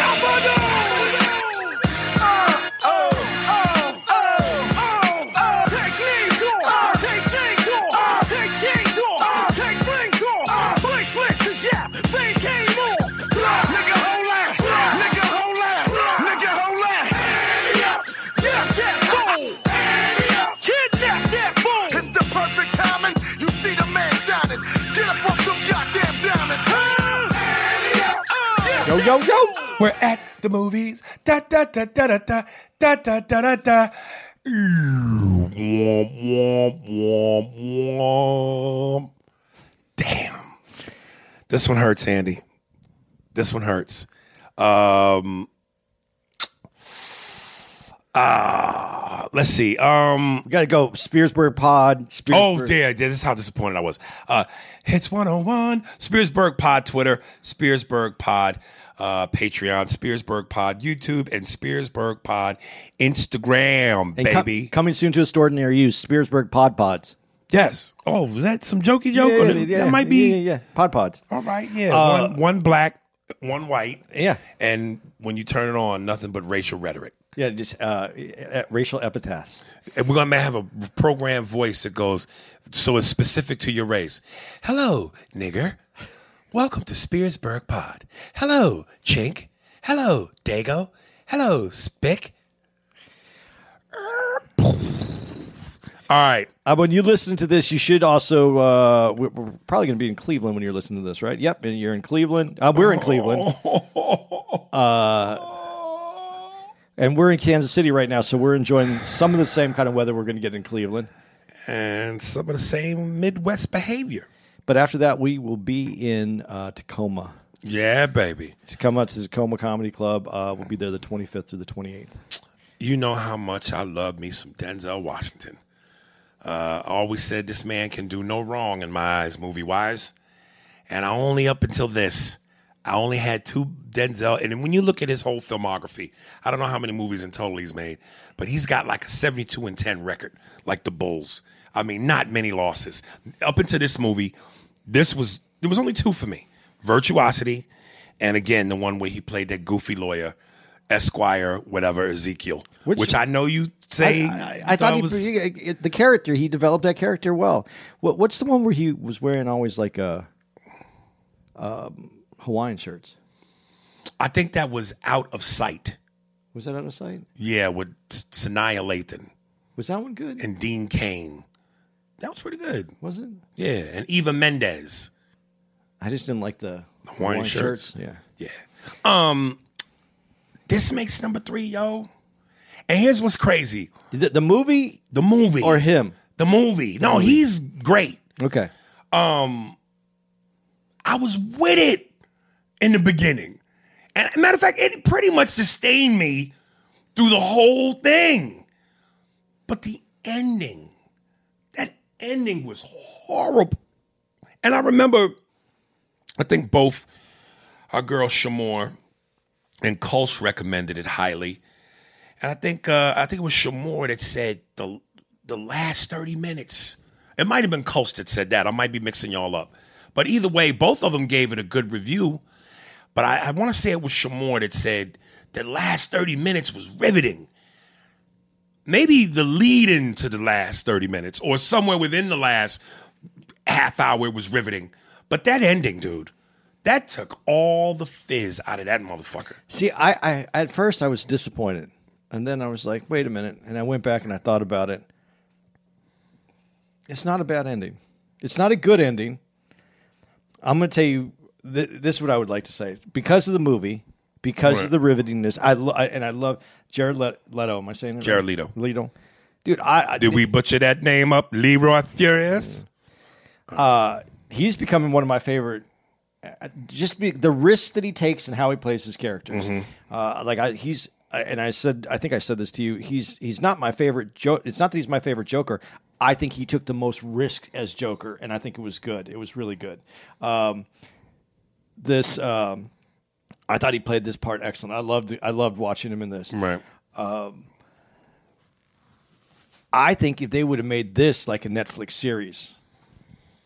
Rafa Yo, yo, yo. We're at the movies. Da da da da da da da da da da da. Damn. This one hurts, Andy. This one hurts. Um Ah, let's see. Um We got to go. Spearsburg Pod. Oh, Spearsburg. yeah, this is how disappointed I was. Uh, Hits 101, Spearsburg Pod, Twitter, Spearsburg Pod, uh, Patreon, Spearsburg Pod, YouTube, and Spearsburg Pod, Instagram, And baby. coming soon to a store near you. Spearsburg Pod Pods. yes. Oh, was that some jokey joke? Yeah, yeah, yeah, that might be. Yeah. Pod Pods. All right, yeah. Uh, one, one black, one white. Yeah. And when you turn it on, nothing but racial rhetoric. Yeah, just uh, racial epithets. And we're gonna have a program voice that goes so it's specific to your race. Hello, nigger. Welcome to Spearsburg Pod. Hello, chink. Hello, dago. Hello, spick. All right. Uh, when you listen to this, you should also. Uh, we're, we're probably going to be in Cleveland when you're listening to this, right? Yep, and you're in Cleveland. Uh, we're in Cleveland. Uh, and we're in Kansas City right now, so we're enjoying some of the same kind of weather we're going to get in Cleveland. And some of the same Midwest behavior. But after that, we will be in uh, Tacoma. Yeah, baby. Tacoma to Tacoma Comedy Club. Uh, we'll be there the 25th through the 28th. You know how much I love me some Denzel Washington. Uh, I always said this man can do no wrong in my eyes, movie wise. And I only up until this, I only had two Denzel. And when you look at his whole filmography, I don't know how many movies in total he's made, but he's got like a 72 and 10 record, like the Bulls. I mean, not many losses. Up until this movie, this was, there was only two for me Virtuosity, and again, the one where he played that goofy lawyer, Esquire, whatever, Ezekiel, which, Which- I know you say. I, I thought he, was- he- he- the character he developed that character well. What, what's the one where he was wearing always like a um, Hawaiian shirts? I think that was out of sight. Was that out of sight? Yeah, with S- Sanaa Lathan Was that one good? and Dean Cain. That was pretty good. Was it? Yeah, and Eva Mendes. I just didn't like the the Hawaiian shirts? Yeah. Yeah. Um, this makes number three, yo. And here's what's crazy: The, the movie the movie or him? The movie. No, he's great. Okay. Um, I was with it in the beginning. And matter of fact, it pretty much sustained me through the whole thing. But the ending, ending was horrible. And I remember, I think both our girl Shamor and Kulsh recommended it highly. And I think uh, I think it was Shamor that said the the last 30 minutes. It might have been Kulsh that said that. I might be mixing y'all up. But either way, both of them gave it a good review. But I, I want to say it was Shamor that said the last 30 minutes was riveting. Maybe the lead into the last 30 minutes or somewhere within the last half hour was riveting. But that ending, dude, that took all the fizz out of that motherfucker. See, I, I at first I was disappointed, and then I was like, wait a minute, and I went back and I thought about it. It's not a bad ending. It's not a good ending. I'm going to tell you. Th- this is what I would like to say because of the movie, because Right. of the rivetingness. I, lo- I and I love Jared Let- Leto. Am I saying it? Jared right? Leto. Leto. Dude, I, I Did we butcher that name up? Leroy Furious? he's becoming one of my favorite. uh, Just be, the risks that he takes and how he plays his characters. Uh, like I, he's and I said, I think I said this to you. He's he's not my favorite joke. It's not that he's my favorite Joker. I think he took the most risk as Joker, and I think it was good. It was really good. Um, this, um, I thought he played this part excellent. I loved I loved watching him in this. Right. Um, I think if they would have made this like a Netflix series,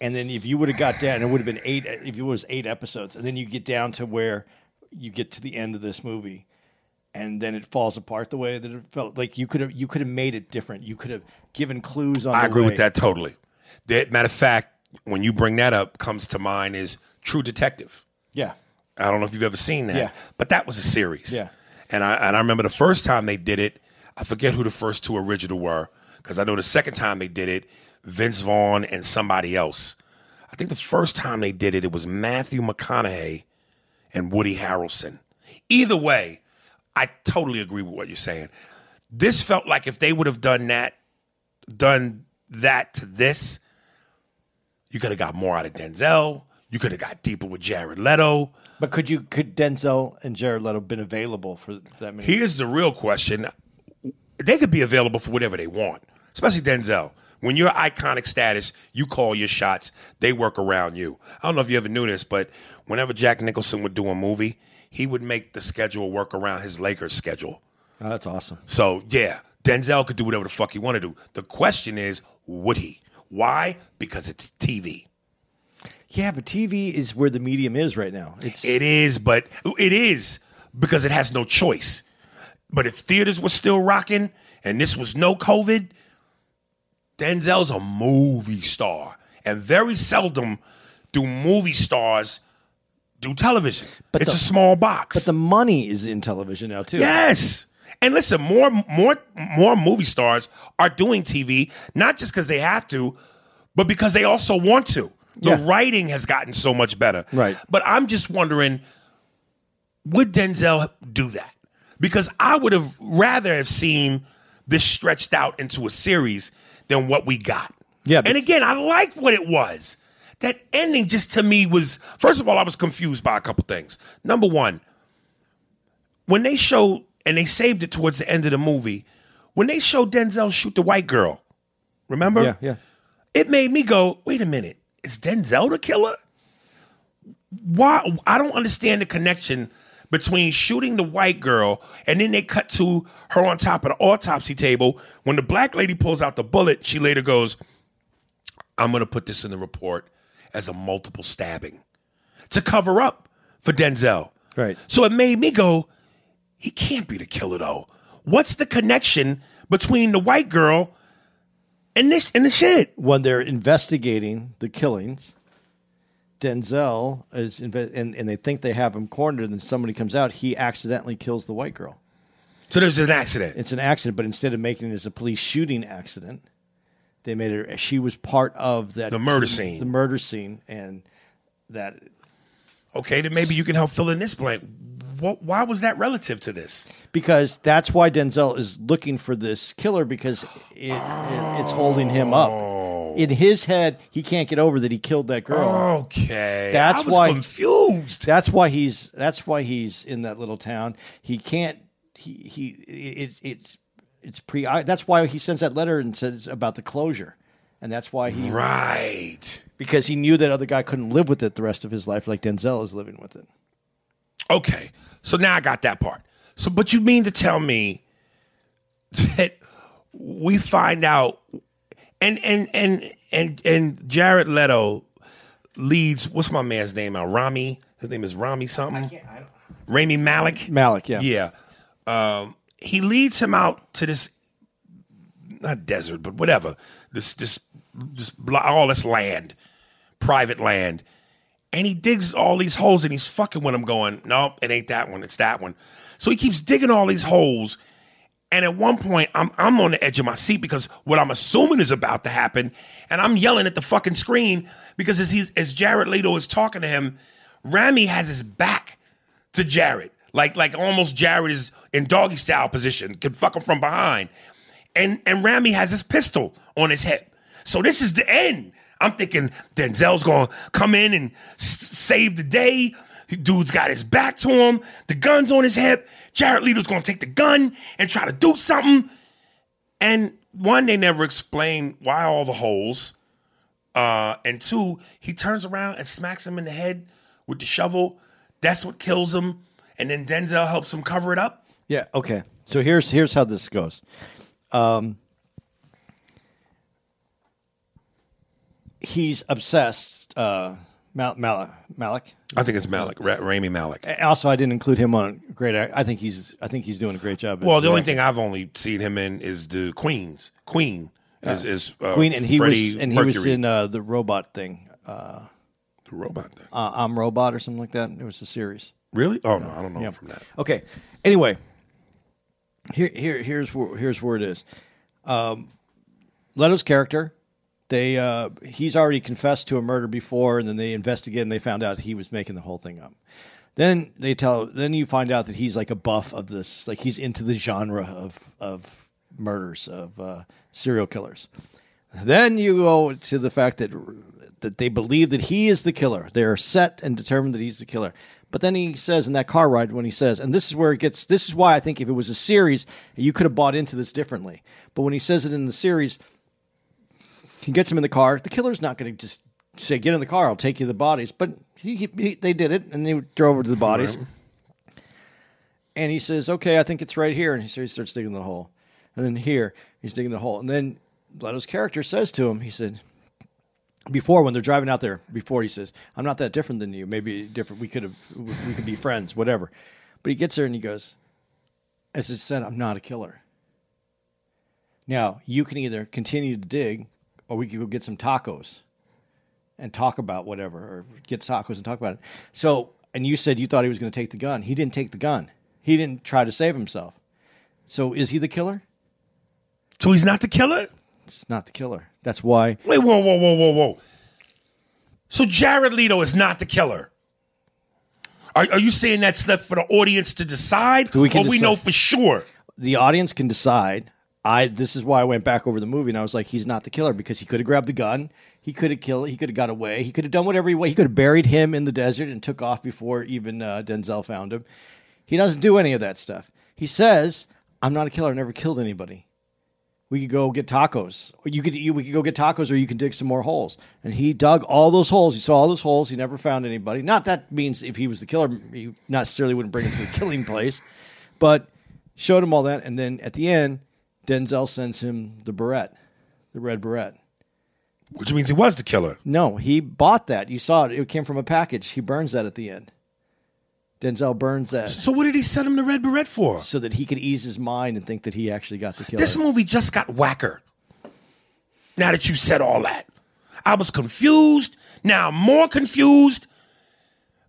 and then if you would have got down, it would have been eight. If it was eight episodes, and then you get down to where you get to the end of this movie, and then it falls apart the way that it felt. Like you could have you could have made it different. You could have given clues on. I agree way. with that totally. That, matter of fact, when you bring that up, comes to mind is True Detective. Yeah, I don't know if you've ever seen that. Yeah. But that was a series. Yeah. And I and I remember the first time they did it, I forget who the first two original were, because I know the second time they did it, Vince Vaughn and somebody else. I think the first time they did it, it was Matthew McConaughey and Woody Harrelson. Either way, I totally agree with what you're saying. This felt like if they would have done that, done that to this, you could have got more out of Denzel. You could have got deeper with Jared Leto. But could you could Denzel and Jared Leto been available for that many? Here's the real question. They could be available for whatever they want, especially Denzel. When you're iconic status, you call your shots. They work around you. I don't know if you ever knew this, but whenever Jack Nicholson would do a movie, he would make the schedule work around his Lakers schedule. Oh, that's awesome. So yeah, Denzel could do whatever the fuck he wanted to do. The question is, would he? Why? Because it's TV. Yeah, but TV is where the medium is right now. It's It is, but it is because it has no choice. But if theaters were still rocking and this was no COVID, Denzel's a movie star. And very seldom do movie stars do television. But it's the- a small box. but the money is in television now too. Yes. And listen, more more more movie stars are doing TV not just because they have to, but because they also want to. The Yeah. writing has gotten so much better. Right. But I'm just wondering, would Denzel do that? Because I would have rather have seen this stretched out into a series than what we got. Yeah, but- And again, I like what it was. That ending just to me was first of all, I was confused by a couple things. Number one, when they showed and they saved it towards the end of the movie, when they showed Denzel shoot the white girl, remember? yeah, yeah. It made me go, wait a minute, is Denzel the killer? Why? I don't understand the connection between shooting the white girl and then they cut to her on top of the autopsy table. When the black lady pulls out the bullet, she later goes, I'm going to put this in the report as a multiple stabbing to cover up for Denzel. Right. So it made me go, he can't be the killer though. What's the connection between the white girl and this and the shit? when they're investigating the killings, Denzel is inve- and, and they think they have him cornered, and somebody comes out. He accidentally kills the white girl. So there's an accident. It's an accident, but instead of making it as a police shooting accident, they made it. She was part of that The murder scene. the murder scene, and that Okay, then maybe you can help fill in this blank. What, why was that relative to this? because that's why Denzel is looking for this killer because it, it, it's holding him up. Oh. In his head, he can't get over that he killed that girl. Okay, That's I was why- confused. That's why he's. That's why he's in that little town. He can't. He he. It's it's it's pre. That's why he sends that letter and says about the closure, and that's why he Right. because he knew that other guy couldn't live with it the rest of his life, like Denzel is living with it. Okay, so now I got that part. So, but you mean to tell me that we find out, and and and and and Jared Leto leads. What's my man's name? Now Rami. His name is Rami something. Rami Malek. Malek, yeah, Yeah. Um, he leads him out to this not desert, but whatever. This this this all this land. private land. And he digs all these holes and he's fucking with him, going, Nope, it ain't that one, it's that one. So he keeps digging all these holes. And at one point, I'm I'm on the edge of my seat because what I'm assuming is about to happen, and I'm yelling at the fucking screen because as he's as Jared Leto is talking to him, Rami has his back to Jared, like like almost Jared is in doggy style position, could fuck him from behind, and and Rami has his pistol on his hip. So this is the end. I'm thinking Denzel's gonna come in and s- save the day. Dude's got his back to him. The gun's on his hip. Jared Leto's gonna take the gun and try to do something. And one, they never explain why all the holes. Uh, and two, he turns around and smacks him in the head with the shovel. That's what kills him. And then Denzel helps him cover it up. Yeah. Okay. So here's here's how this goes. Um, he's obsessed. Uh, Mal- Mal- Malek. I think it's Malek, Ra- Rami Malek. Also, I didn't include him on great. I think he's. I think he's doing a great job. Well, the only thing I've only seen him in is the Queens. Queen is, is uh, Queen, and he Freddie was and he was in uh, the robot thing. Uh, the robot thing. I'm Robot or something like that. It was a series. really? Oh no, I don't know Yeah. from that. Okay. Anyway, here here here's where here's where it is. Um, Leto's character, they uh, he's already confessed to a murder before, and then they investigate and they found out he was making the whole thing up. Then they tell. Then you find out that he's like a buff of this, like he's into the genre of of murders of uh, serial killers. Then you go to the fact that that they believe that he is the killer. They're set and determined that he's the killer. But then he says in that car ride when he says, and this is where it gets. This is why I think if it was a series, you could have bought into this differently. But when he says it in the series, he gets him in the car. The killer's not going to just say, "Get in the car, I'll take you to the bodies." But he, he, they did it, and they drove over to the bodies. And he says, "Okay, I think it's right here." And he starts- he starts digging the hole, and then here he's digging the hole, and then Leto's character says to him, he said, before when they're driving out there, before he says, "I'm not that different than you. Maybe different. We could have, we could be friends, whatever." But he gets there and he goes, "As I said, I'm not a killer." Now you can either continue to dig, or we could go get some tacos, and talk about whatever, or get tacos and talk about it. So, and you said you thought he was going to take the gun. He didn't take the gun. He didn't try to save himself. So, is he the killer? So he's not the killer? It's not the killer. That's why. Wait, whoa, whoa, whoa, whoa, whoa. So Jared Leto is not the killer. Are, are you saying that's left for the audience to decide, We can or we decide. know for sure? the audience can decide. I this is why I went back over the movie and I was like, he's not the killer because he could have grabbed the gun, he could have killed, he could have got away, he could have done whatever he wa- he could have buried him in the desert and took off before even uh, Denzel found him. He doesn't do any of that stuff. He says, "I'm not a killer. I never killed anybody. We could go get tacos, or you could you, we could go get tacos, or you can dig some more holes." And he dug all those holes. He saw all those holes. He never found anybody. Not that means if he was the killer, he not necessarily wouldn't bring him to the killing place, but showed him all that, and then at the end, Denzel sends him the beret, the red beret. Which means he was the killer. No, he bought that. You saw it; it came from a package. He burns that at the end. Denzel burns that So what did he send him the red beret for? so that he could ease his mind and think that he actually got the killer. This movie just got whacker. Now that you said all that, I was confused. Now I'm more confused.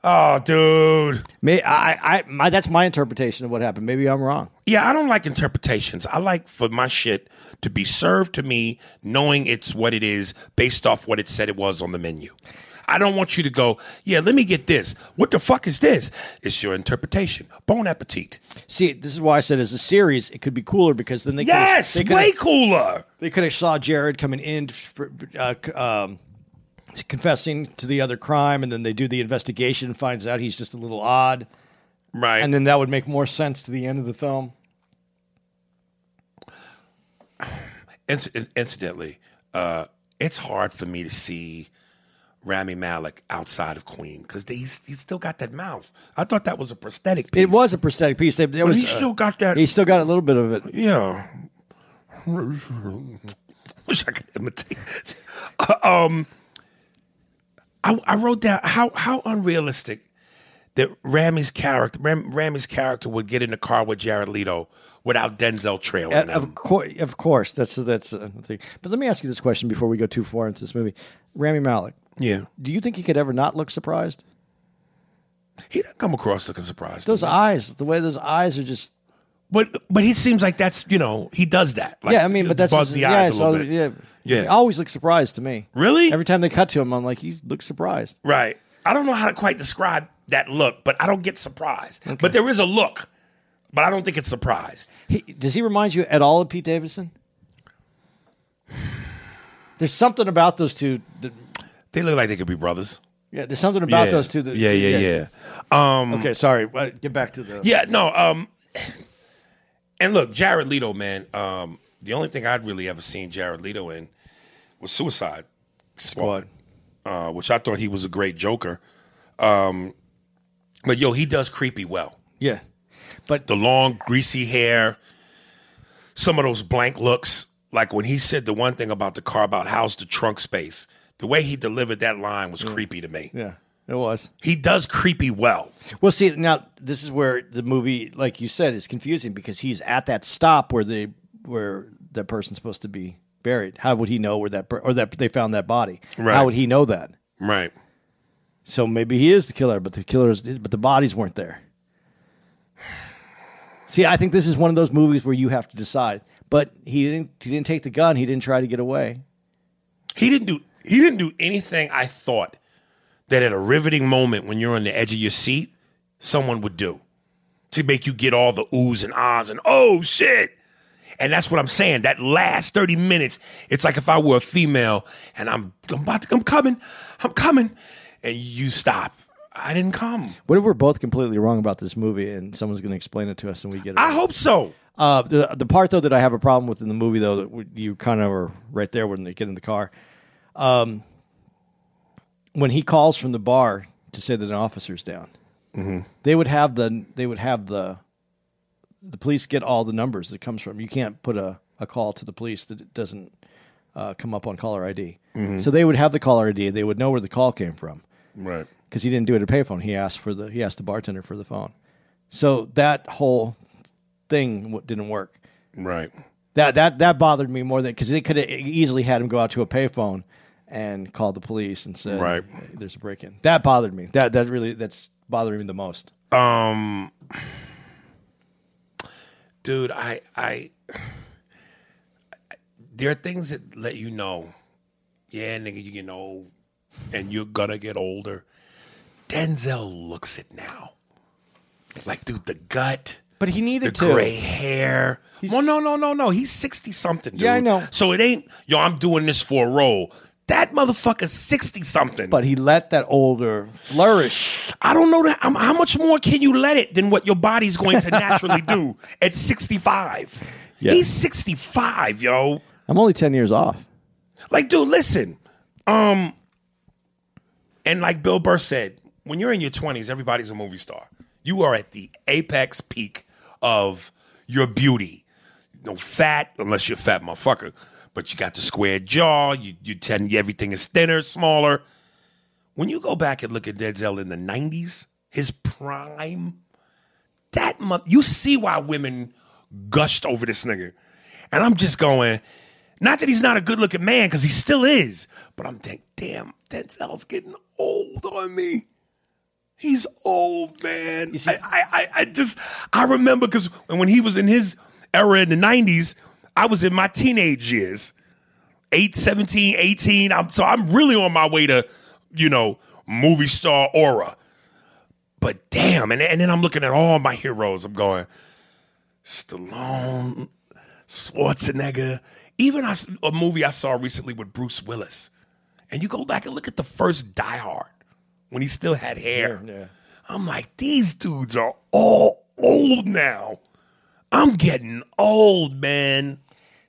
Oh, dude. May, I, I, my, that's my interpretation of what happened. Maybe I'm wrong. Yeah, I don't like interpretations. I like for my shit to be served to me knowing it's what it is based off what it said it was on the menu. I don't want you to go, yeah, let me get this. What the fuck is this? It's your interpretation. Bon appetit. See, this is why I said as a series, it could be cooler because then they Yes, they way cooler. they could have saw Jared coming in for, uh, um, confessing to the other crime, and then they do the investigation and finds out he's just a little odd, Right. and then that would make more sense to the end of the film. Inc- incidentally, uh, it's hard for me to see Rami Malek outside of Queen because he's, he's still got that mouth. I thought that was a prosthetic piece. It was a prosthetic piece. It, it was, he still got that- He still got a little bit of it. Yeah. Wish I could imitate. Uh, um, I, I wrote down how how unrealistic that Rami's character Ram, Rami's character would get in the car with Jared Leto without Denzel trailing Uh, him. of course, of course, that's that's uh, the thing. But let me ask you this question before we go too far into this movie: Rami Malek, Yeah. Do you think he could ever not look surprised? He doesn't come across looking surprised. Those eyes, the way those eyes are just. But but he seems like that's you know he does that. Like, yeah, I mean, but that's his, the yeah, eyes a little bit. yeah, Yeah. He always looks surprised to me. Really? Every time they cut to him, I'm like, he looks surprised. Right. I don't know how to quite describe that look, but I don't get surprised. But there is a look, but I don't think it's surprised. He, does he remind you at all of Pete Davidson? There's something about those two. That, They look like they could be brothers. yeah, there's something about yeah. those two. That, yeah, yeah, yeah. Um, Okay, sorry. uh, Get back to the. Yeah, no. Um, and look, Jared Leto, man. Um, the only thing I'd really ever seen Jared Leto in was Suicide Squad, uh, which I thought he was a great Joker. Um, but yo, he does creepy well. yeah. But The long, greasy hair, some of those blank looks. Like when he said the one thing about the car about how's the trunk space. The way he delivered that line was creepy to me. yeah, it was. He does creepy well. Well, see, now this is where the movie, like you said, is confusing because he's at that stop where they where that person's supposed to be buried. How would he know where that per- or that they found that body? Right. How would he know that? Right. So maybe he is the killer, but the killers, but the bodies weren't there. See, I think this is one of those movies where you have to decide. But he didn't. He didn't take the gun. He didn't try to get away. He didn't do he didn't do anything I thought that at a riveting moment when you're on the edge of your seat, someone would do to make you get all the oohs and ahs and oh shit. And that's what I'm saying. That last 30 minutes, it's like if I were a female and I'm I'm about to I'm coming, I'm coming, and you stop. I didn't come. What if we're both completely wrong about this movie, and someone's going to explain it to us, and we get it? I right? hope so. Uh, the the part though that I have a problem with in the movie though that you kind of are right there when they get in the car, um, when he calls from the bar to say that an officer's down, they would have the they would have the the police get all the numbers that comes from. You can't put a, a call to the police that it doesn't uh, come up on caller ID. So they would have the caller ID. They would know where the call came from Right. because he didn't do it at a payphone. He asked for the he asked the bartender for the phone. So that whole thing w- didn't work. Right. That that that bothered me more than because they could have easily had him go out to a payphone and call the police and say, Right. "There's a break in." That bothered me. That that really that's bothering me the most. Um, dude, I, I, there are things that let you know, yeah, nigga, you get old, and you're gonna get older. Denzel looks it now, like, dude, the gut, But he the needed to. gray hair. well, no, no, no, no. He's sixty something. Dude. Yeah, I know. So it ain't yo. I'm doing this for a role. That motherfucker's sixty something. But he let that older flourish. I don't know that. um, how much more can you let it than what your body's going to naturally do at 65? Yeah. He's 65, yo. I'm only ten years off. Like, dude, listen. Um, and like Bill Burr said, when you're in your 20s, everybody's a movie star. You are at the apex peak of your beauty. No fat, unless you're fat motherfucker. But you got the square jaw. You you tend everything is thinner, smaller. When you go back and look at Denzel in the 90s, his prime, that month, you see why women gushed over this nigga. And I'm just going, not that he's not a good looking man, because he still is, but I'm thinking, damn, Denzel's getting old on me. He's old, man. I, I, I, I just, I remember because when he was in his era in the 90s, I was in my teenage years. 8, 17, 18. I'm, so I'm really on my way to, you know, movie star aura. But damn, and, and then I'm looking at all my heroes. I'm going, Stallone, Schwarzenegger, even I a movie I saw recently with Bruce Willis. And you go back and look at the first Die Hard when he still had hair. Yeah. I'm like, these dudes are all old now. I'm getting old, man.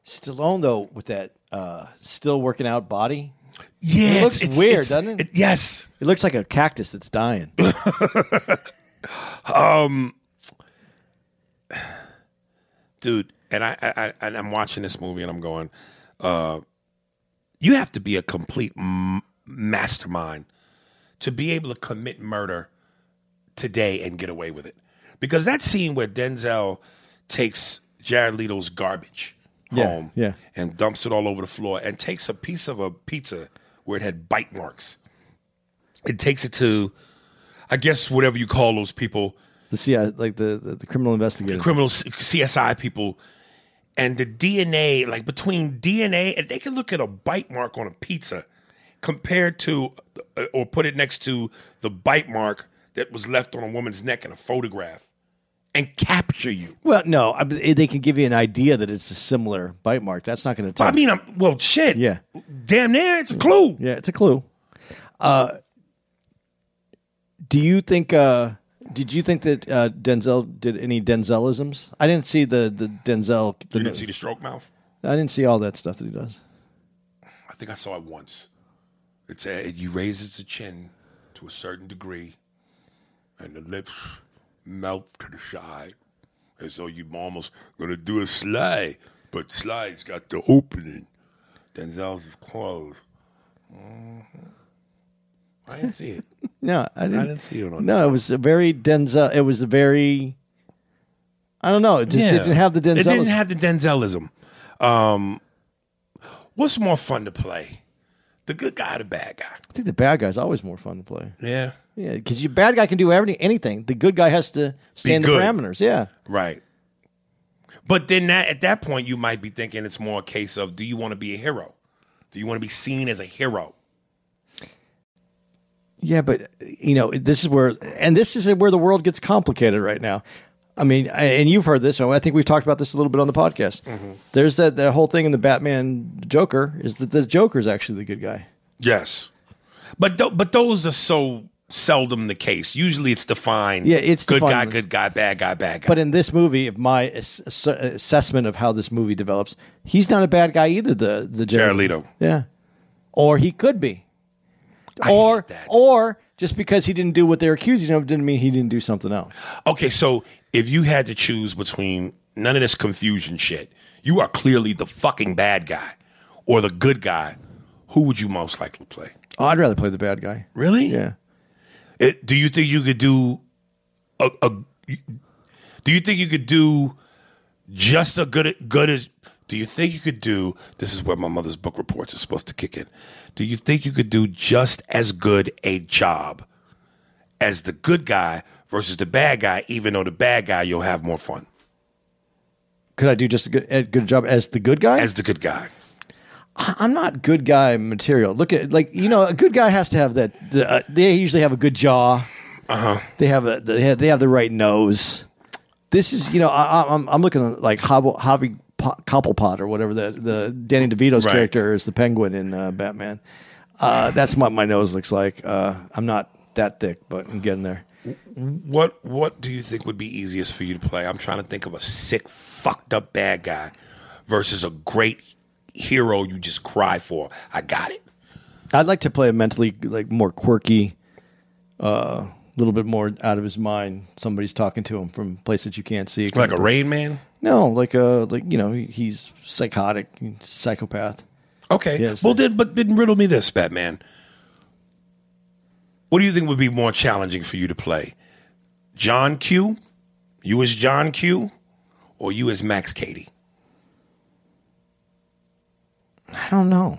Stallone though, with that uh, still working out body, Yeah, It looks weird, doesn't it? Yes. it looks like a cactus that's dying. Um, dude. And I, I, I and I'm watching this movie and I'm going, uh, you have to be a complete m- mastermind to be able to commit murder today and get away with it. Because that scene where Denzel takes Jared Leto's garbage Yeah, home yeah. and dumps it all over the floor and takes a piece of a pizza where it had bite marks it takes it to, I guess, whatever you call those people, The CI, like the, the, the criminal investigator. The criminal CSI people, and the DNA, like between DNA, and they can look at a bite mark on a pizza compared to, uh, or put it next to the bite mark that was left on a woman's neck in a photograph, and capture you. well, no, I, they can give you an idea that it's a similar bite mark. That's not going to tell. I mean, I'm well, shit. Yeah. damn near, it's a clue. Yeah, it's a clue. Uh, do you think? Uh, did you think that uh, Denzel did any Denzelisms? I didn't see the the Denzel. The, You didn't see the stroke mouth? I didn't see all that stuff that he does. I think I saw it once. It's a, you raises the chin to a certain degree, and the lips melt to the side, as though you're almost gonna do a slide, but slide's got the opening. Denzel's is closed. Mhm. I didn't see it. No, I didn't. I didn't see it on No, it was a very Denzel. It was a very. I don't know. It just didn't have the Denzel. It didn't have the Denzelism. Um, what's more fun to play, the good guy or the bad guy? I think the bad guy's always more fun to play. Yeah, Yeah, because your bad guy can do every, anything. The good guy has to stay in the good. parameters. Yeah. Right. But then that at that point you might be thinking it's more a case of do you want to be a hero? Do you want to be seen as a hero? Yeah, but you know, this is where, and this is where the world gets complicated right now. I mean, I- and you've heard this. so I think we've talked about this a little bit on the podcast. Mm-hmm. There's that that whole thing in the Batman Joker is that the Joker is actually the good guy. Yes. But th- but those are so seldom the case. Usually it's defined. Yeah, it's good guy, good guy, bad guy, bad guy. But in this movie, if my ass- ass- assessment of how this movie develops, he's not a bad guy either. The the Jared- yeah, or he could be, I or or just because he didn't do what they're accusing him of didn't mean he didn't do something else. Okay, so if you had to choose between none of this confusion shit, you are clearly the fucking bad guy or the good guy. Who would you most likely play? Oh, I'd rather play the bad guy. Really? Yeah. It, do you think you could do a, a? Do you think you could do just a good good as? Do you think you could do? This is where my mother's book reports are supposed to kick in. Do you think you could do just as good a job as the good guy versus the bad guy? Even though the bad guy, you'll have more fun Could I do just a good, a good job as the good guy? as the good guy. I'm not good guy material. Look at like you know a good guy has to have that. Uh, they usually have a good jaw. Uh huh. They have a they have, they have the right nose. This is you know I, I- I'm I'm looking at like Hobble, Javi Po- Cobblepot or whatever the the Danny DeVito's Right. character is the Penguin in uh, Batman. Uh, that's what my nose looks like. Uh, I'm not that thick, but I'm getting there. What What do you think would be easiest for you to play? I'm trying to think of a sick, fucked up bad guy versus a great hero you just cry for. I got it. I'd like to play a mentally like more quirky, a uh, little bit more out of his mind. Somebody's talking to him from places you can't see. Like a Rain Man. No, like a like you know he's psychotic, psychopath. Okay. Yes. well, then, but didn't riddle me this, Batman. What do you think would be more challenging for you to play? John Q, you as John Q, or you as Max Cady? I don't know,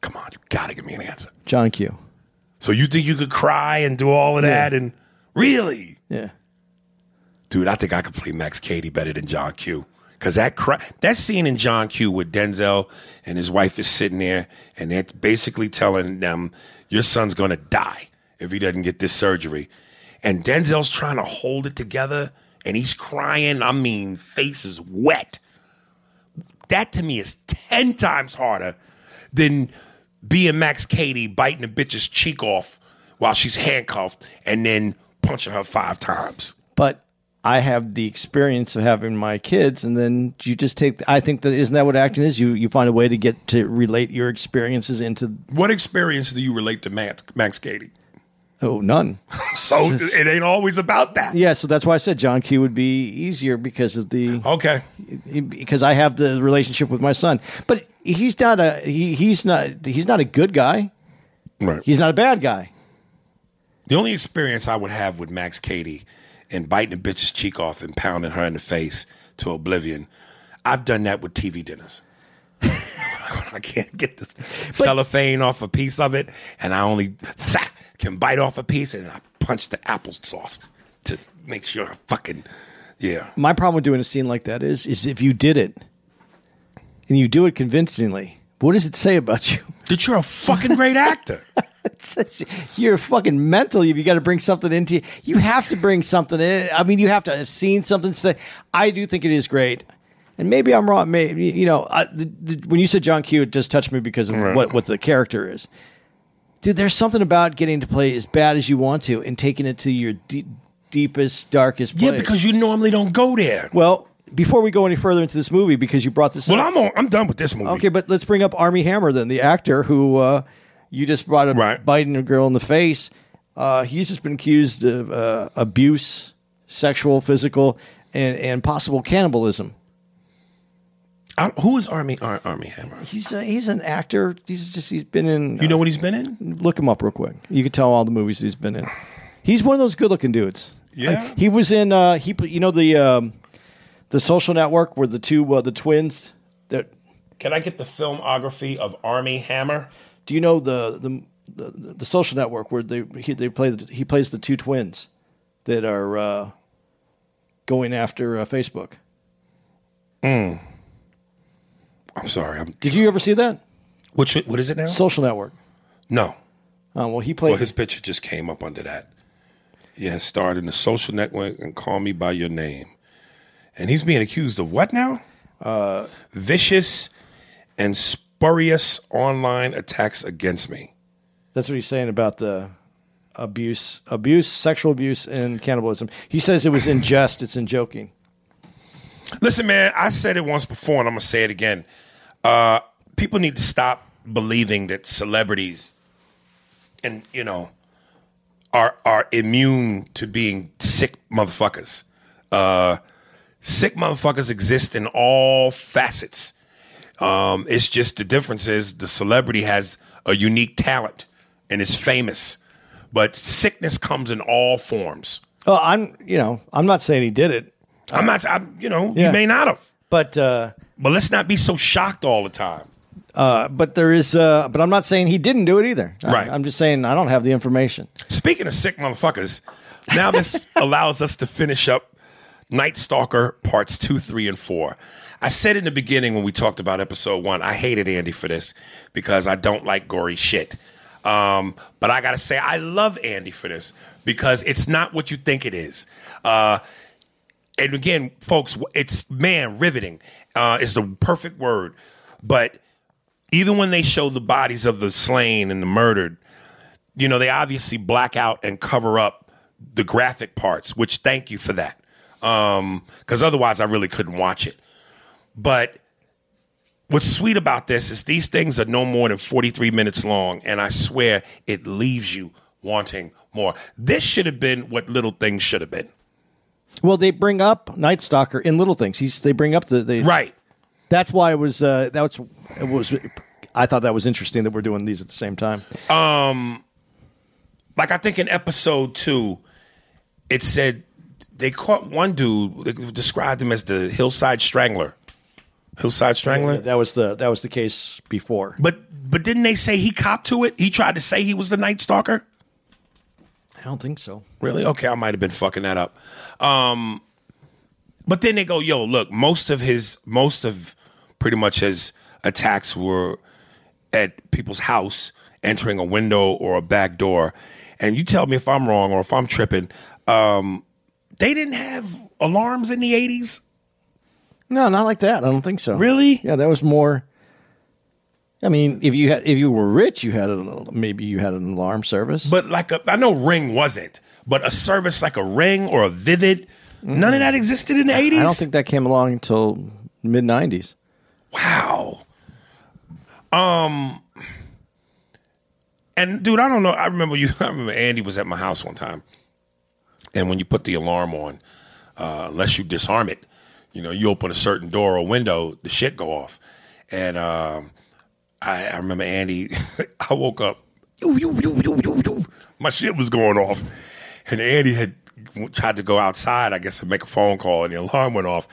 Come on, you gotta give me an answer. John Q. So you think you could cry and do all of that and really? Yeah, Dude, I think I could play Max Cady better than John Q. Cause that cry, that scene in John Q with Denzel and his wife is sitting there and they're basically telling them, Your son's gonna die if he doesn't get this surgery. And Denzel's trying to hold it together and he's crying. I mean, face is wet. That to me is 10 times harder than being Max Cady biting a bitch's cheek off while she's handcuffed and then punching her five times. but I have the experience of having my kids, and then you just take. I think that isn't that what acting is. You you find a way to get to relate your experiences into. What experience do you relate to Max, Max Cady? Oh, none. So it ain't always about that. Yeah, so that's why I said John Q would be easier because of the Okay. because I have the relationship with my son. But he's not a he, he's not he's not a good guy. Right. He's not a bad guy. The only experience I would have with Max Cady and biting a bitch's cheek off and pounding her in the face to oblivion, I've done that with TV dinners. I can't get this cellophane off a piece of it, and I only thack, can bite off a piece, and I punch the applesauce to make sure I fucking yeah. My problem with doing a scene like that is, is if you did it and you do it convincingly, what does it say about you? That you're a fucking great actor. You're fucking mental. You've got to bring something into you. You have to bring something in. I mean, you have to have seen something. Say, I do think it is great, and maybe I'm wrong. Maybe you know, I, the, the, when you said John Q, it just touched me because of what what the character is. Dude, there's something about getting to play as bad as you want to and taking it to your deep, deepest, darkest place. yeah, because you normally don't go there. well, before we go any further into this movie, because you brought this Well, up. I'm on, I'm done with this movie. Okay, but let's bring up Armie Hammer then, the actor who uh, you just brought up Right. biting a girl in the face. Uh, he's just been accused of uh, abuse, sexual, physical, and, and possible cannibalism. I, who is Armie Ar, Armie Hammer? He's a, he's an actor. He's just he's been in. You know what he's been in? look him up real quick. You can tell all the movies he's been in. He's one of those good-looking dudes. Yeah? Like, he was in. Uh, he you know the um, the Social Network where the two uh, the twins that Can I get the filmography of Armie Hammer? Do you know the the the, the social network where they he, they play the, he plays the two twins that are uh, going after uh, Facebook? I'm sorry. I'm, Did you ever see that which what is it now? social network? no. Oh well, he played. Well, his picture just came up under that. Yeah, starred in the social network and call me by your name. And he's being accused of what now? Uh, Vicious and spurious online attacks against me. that's what he's saying about the abuse, abuse, sexual abuse, and cannibalism. He says it was in jest. It's in joking. Listen, man, I said it once before and I'm going to say it again. Uh, people need to stop believing that celebrities and, you know, are are immune to being sick motherfuckers. Uh, sick motherfuckers exist in all facets. Um, it's just the difference is the celebrity has a unique talent and is famous, but sickness comes in all forms. Oh, I'm you know I'm not saying he did it, I'm not, I'm, you know, Yeah. you may not have, but uh, but let's not be so shocked all the time. uh, but there is. Uh, but I'm not saying he didn't do it either. I- Right. I'm just saying I don't have the information. Speaking of sick motherfuckers, now this allows us to finish up Night Stalker parts two, three, and four. I said in the beginning when we talked about episode one, I hated Andy for this because I don't like gory shit. Um, but I gotta say, I love Andy for this because it's not what you think it is. Uh, and again, folks, it's man riveting uh, is the perfect word. But even when they show the bodies of the slain and the murdered, you know, they obviously black out and cover up the graphic parts, which thank you for that. Um, because otherwise I really couldn't watch it. But what's sweet about this is these things are no more than 43 minutes long, and I swear it leaves you wanting more. This should have been what little things should have been. Well, they bring up Night Stalker in little things. He's they bring up the they, Right. That's why it was. Uh, that was. It was. I thought that was interesting that we're doing these at the same time. Um, like I think in episode two, it said they caught one dude. They described him as the hillside strangler. Hillside strangler. That was the that was the case before. But but didn't they say he copped to it? He tried to say he was the Night Stalker. I don't think so. Really? Okay, I might have been fucking that up. Um, but then they go, yo, look, most of his most of pretty much his attacks were at people's house, entering a window or a back door. And you tell me if I'm wrong or if I'm tripping. Um, they didn't have alarms in the 80s. No, not like that. I don't think so. Really? Yeah, that was more. I mean, if you had if you were rich, you had a, maybe you had an alarm service. But like a, I know Ring wasn't, but a service like a Ring or a Vivint, none of that existed in the 80s. I don't think that came along until mid '90s. Wow. Um and dude, I don't know. I remember you I remember Andy was at my house one time. And when you put the alarm on, uh, unless you disarm it, you know, you open a certain door or window, the shit go off. And um I, I remember Andy, I woke up, my shit was going off. And Andy had tried to go outside, I guess, to make a phone call, and the alarm went off.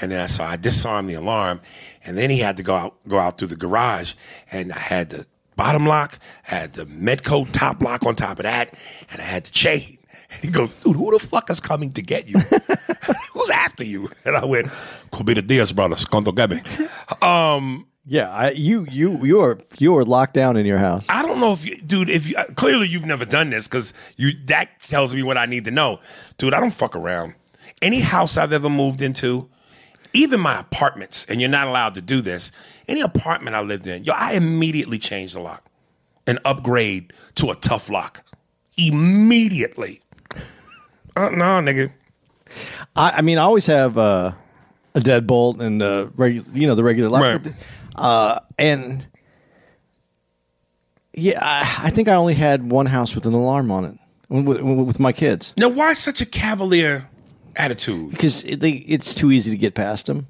And then I saw I disarmed the alarm, and then he had to go out go out through the garage, and I had the bottom lock, I had the Medeco top lock on top of that, and I had the chain. And he goes, dude, who the fuck is coming to get you? Who's after you? And I went, the Diaz brothers, Conto Gabe. Um, Yeah, I, you you you are you are locked down in your house. I don't know if you, dude, if you, clearly you've never done this because you that tells me what I need to know, dude. I don't fuck around. Any house I've ever moved into, even my apartments, and you're not allowed to do this. Any apartment I lived in, yo, I immediately changed the lock and upgrade to a tough lock immediately. Uh, no, nigga. I, I mean, I always have uh, a deadbolt and uh, regu- you know the regular lock, Right. uh, and yeah, I, I think I only had one house with an alarm on it with, with my kids Now, why such a cavalier attitude? because it, they, it's too easy to get past them.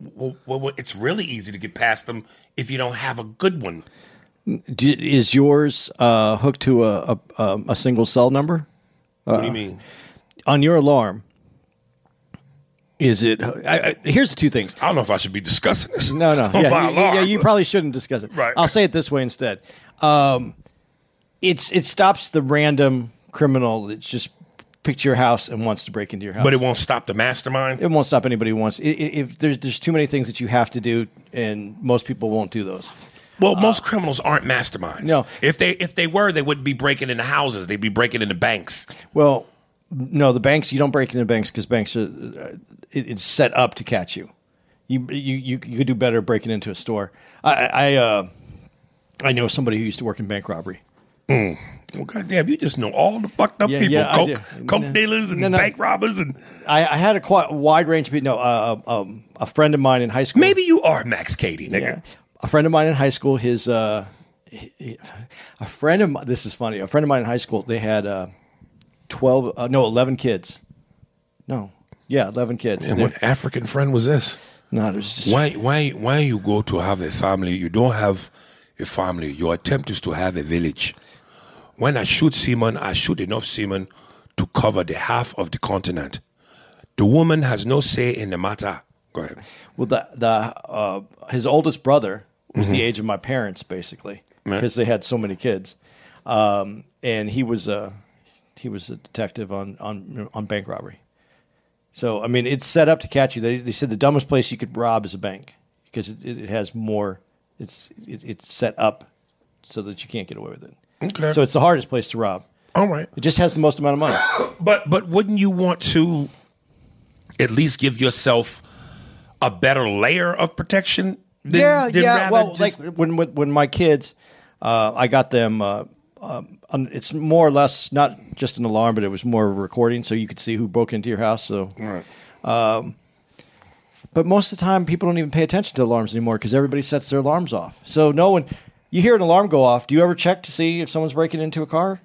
Well, well, well, it's really easy to get past them if you don't have a good one. Do, is yours uh, hooked to a, a, a, a single cell number what do you mean? on your alarm? Is it? I, I, here's the two things. I don't know if I should be discussing this. No, no. on Yeah, my you, yeah, you probably shouldn't discuss it. Right. I'll say it this way instead. Um, it's it stops the random criminal that just picked your house and wants to break into your house. But it won't stop the mastermind. it won't stop anybody who wants. i- i- If there's there's too many things that you have to do, and most people won't do those. Well, most criminals aren't masterminds. No. if they if they were, they wouldn't be breaking into houses. They'd be breaking into banks. Well, no, the banks you don't break into banks because banks are uh, it, it's set up to catch you. You you you, you could do better breaking into a store. I I uh, I know somebody who used to work in bank robbery. Well, goddamn, you just know all the fucked up Yeah, people, yeah, coke, coke No. dealers and No, no. bank robbers, and I, I had a quite wide range of people. No, uh, um, a friend of mine in high school. maybe you are Max Cady, nigga. Yeah. A friend of mine in high school, his uh, he- he- a friend of mine. This is funny. A friend of mine in high school, they had uh, twelve, uh, no, eleven kids. No, yeah, eleven kids. And They're- what African friend was this? no, there's just Why, why, why you go to have a family? You don't have a family. Your attempt is to have a village. When I shoot semen, I shoot enough semen to cover the half of the continent. The woman has no say in the matter. Go ahead. Well, the the uh, his oldest brother was the age of my parents, basically, Right. because they had so many kids, um, and he was a he was a detective on on on bank robbery. So I mean, it's set up to catch you. They, they said the dumbest place you could rob is a bank because it, it, it has more. It's it, it's set up so that you can't get away with it. Okay. So it's the hardest place to rob. All right. It just has the most amount of money. But but wouldn't you want to at least give yourself a better layer of protection? Than, yeah, than yeah. Well, just- like when when, when my kids, uh, I got them. Uh, um, it's more or less not just an alarm, but it was more of a recording, so you could see who broke into your house. So, um, but most of the time, people don't even pay attention to alarms anymore because everybody sets their alarms off. So no one, you hear an alarm go off. Do you ever check to see if someone's breaking into a car?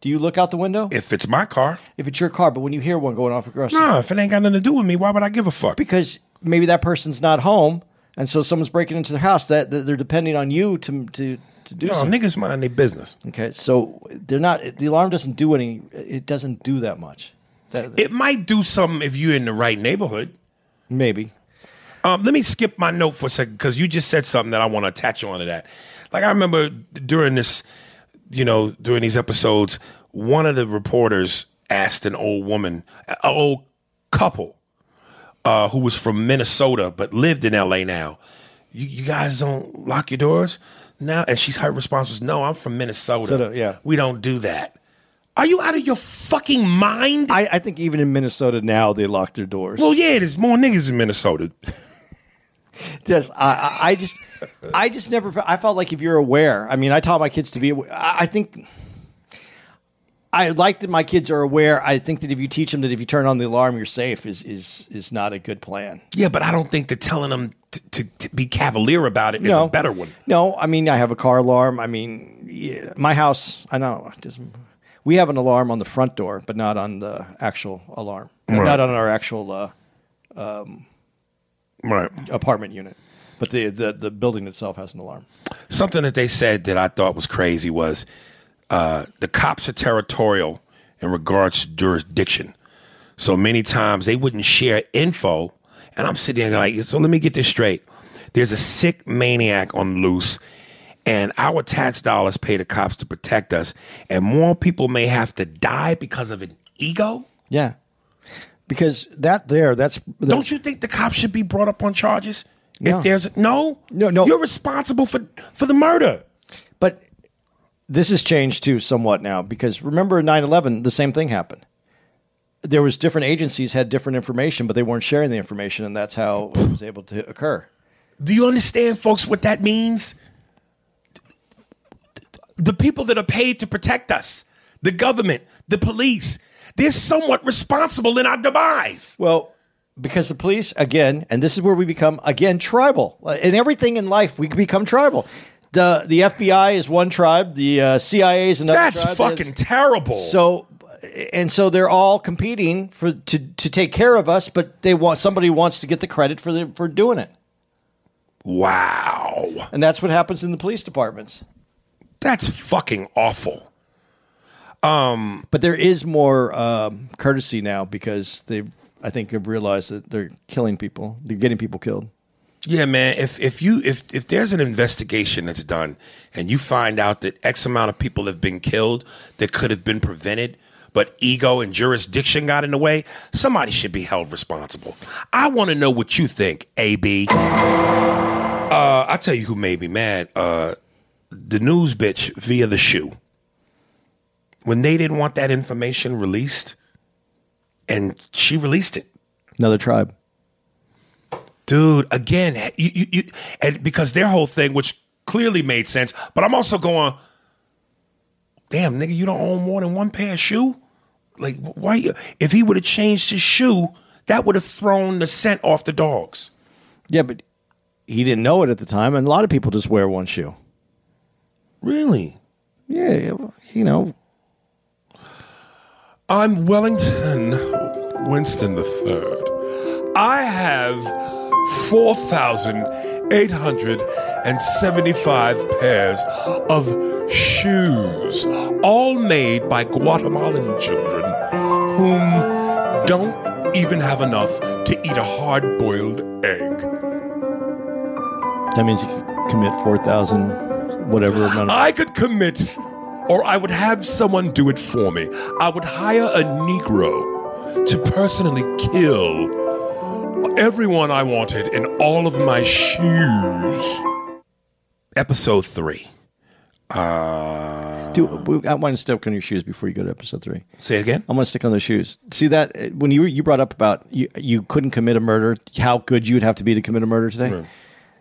Do you look out the window if it's my car, if it's your car? But when you hear one going off across, the no. If it ain't got nothing to do with me, why would I give a fuck? because maybe that person's not home, and so someone's breaking into their house. That, that they're depending on you to to to do No, something. niggas mind their business. Okay, so they're not. The alarm doesn't do any. It doesn't do that much. That, It might do something if you're in the right neighborhood. maybe. Um, let me skip my note for a second because you just said something that I want to attach on to that. Like I remember during this, you know, during these episodes, one of the reporters asked an old woman, an old couple, uh, who was from Minnesota but lived in L.A. now. You, you guys don't lock your doors now, and she's her response was, "No, I'm from Minnesota. Minnesota, yeah. we don't do that." Are you out of your fucking mind? I, I think even in Minnesota now they lock their doors. well, yeah, there's more niggas in Minnesota. Just I, I, I just I just never I felt like if you're aware. I mean, I taught my kids to be. I, I think I like that my kids are aware. I think that if you teach them that if you turn on the alarm, you're safe is is is not a good plan. Yeah, but I don't think that telling them t- to, to be cavalier about it is a better one. No, I mean I have a car alarm. I mean, yeah, my house. I know. We have an alarm on the front door, but not on the actual alarm. Not on our actual uh, Right. apartment unit. But the, the the building itself has an alarm. Something that they said that I thought was crazy was uh, the cops are territorial in regards to jurisdiction. So many times they wouldn't share info. And I'm sitting there like, so let me get this straight. There's a sick maniac on loose, and our tax dollars pay the cops to protect us, and more people may have to die because of an ego. Yeah, because that there, that's Don't you think the cops should be brought up on charges? No. If there's no, No, no. you're responsible for for the murder. This has changed too somewhat now because remember 9/11 the same thing happened. There was different agencies had different information but they weren't sharing the information and that's how it was able to occur. Do you understand, folks, what that means? The people that are paid to protect us, the government, the police, they're somewhat responsible in our demise. Well, because the police again and this is where we become again tribal. In everything in life we become tribal. The the FBI is one tribe, the uh, CIA is another tribe. That's tribe. fucking terrible. So and so they're all competing for to to take care of us, but they want somebody wants to get the credit for the, for doing it. wow. And that's what happens in the police departments. That's fucking awful. Um, But there is more um, courtesy now because they, I think, have realized that they're killing people. They're getting people killed. Yeah, man. If if you if if there's an investigation that's done and you find out that X amount of people have been killed that could have been prevented, but ego and jurisdiction got in the way, somebody should be held responsible. I want to know what you think, AB. Uh, I'll tell you who made me mad. Uh, the news bitch via the shoe. When they didn't want that information released, and she released it Another tribe. Dude again you, you, you and because their whole thing which clearly made sense but i'm also going damn nigga you don't own more than one pair of shoe like why you, if he would have changed his shoe that would have thrown the scent off the dogs Yeah, but he didn't know it at the time, and a lot of people just wear one shoe. really Yeah, you know. i'm wellington winston the third i have 4,875 pairs of shoes, all made by Guatemalan children whom don't even have enough to eat a hard boiled egg. That means you could commit four thousand, whatever amount. Of, I could commit, or I would have someone do it for me. I would hire a Negro to personally kill everyone I wanted in all of my shoes. Episode three. Uh, Dude, we- I want to stick on your shoes before you go to episode three. say again. I'm going to stick on those shoes. See that uh, when you you brought up about you you couldn't commit a murder, how good you'd have to be to commit a murder today.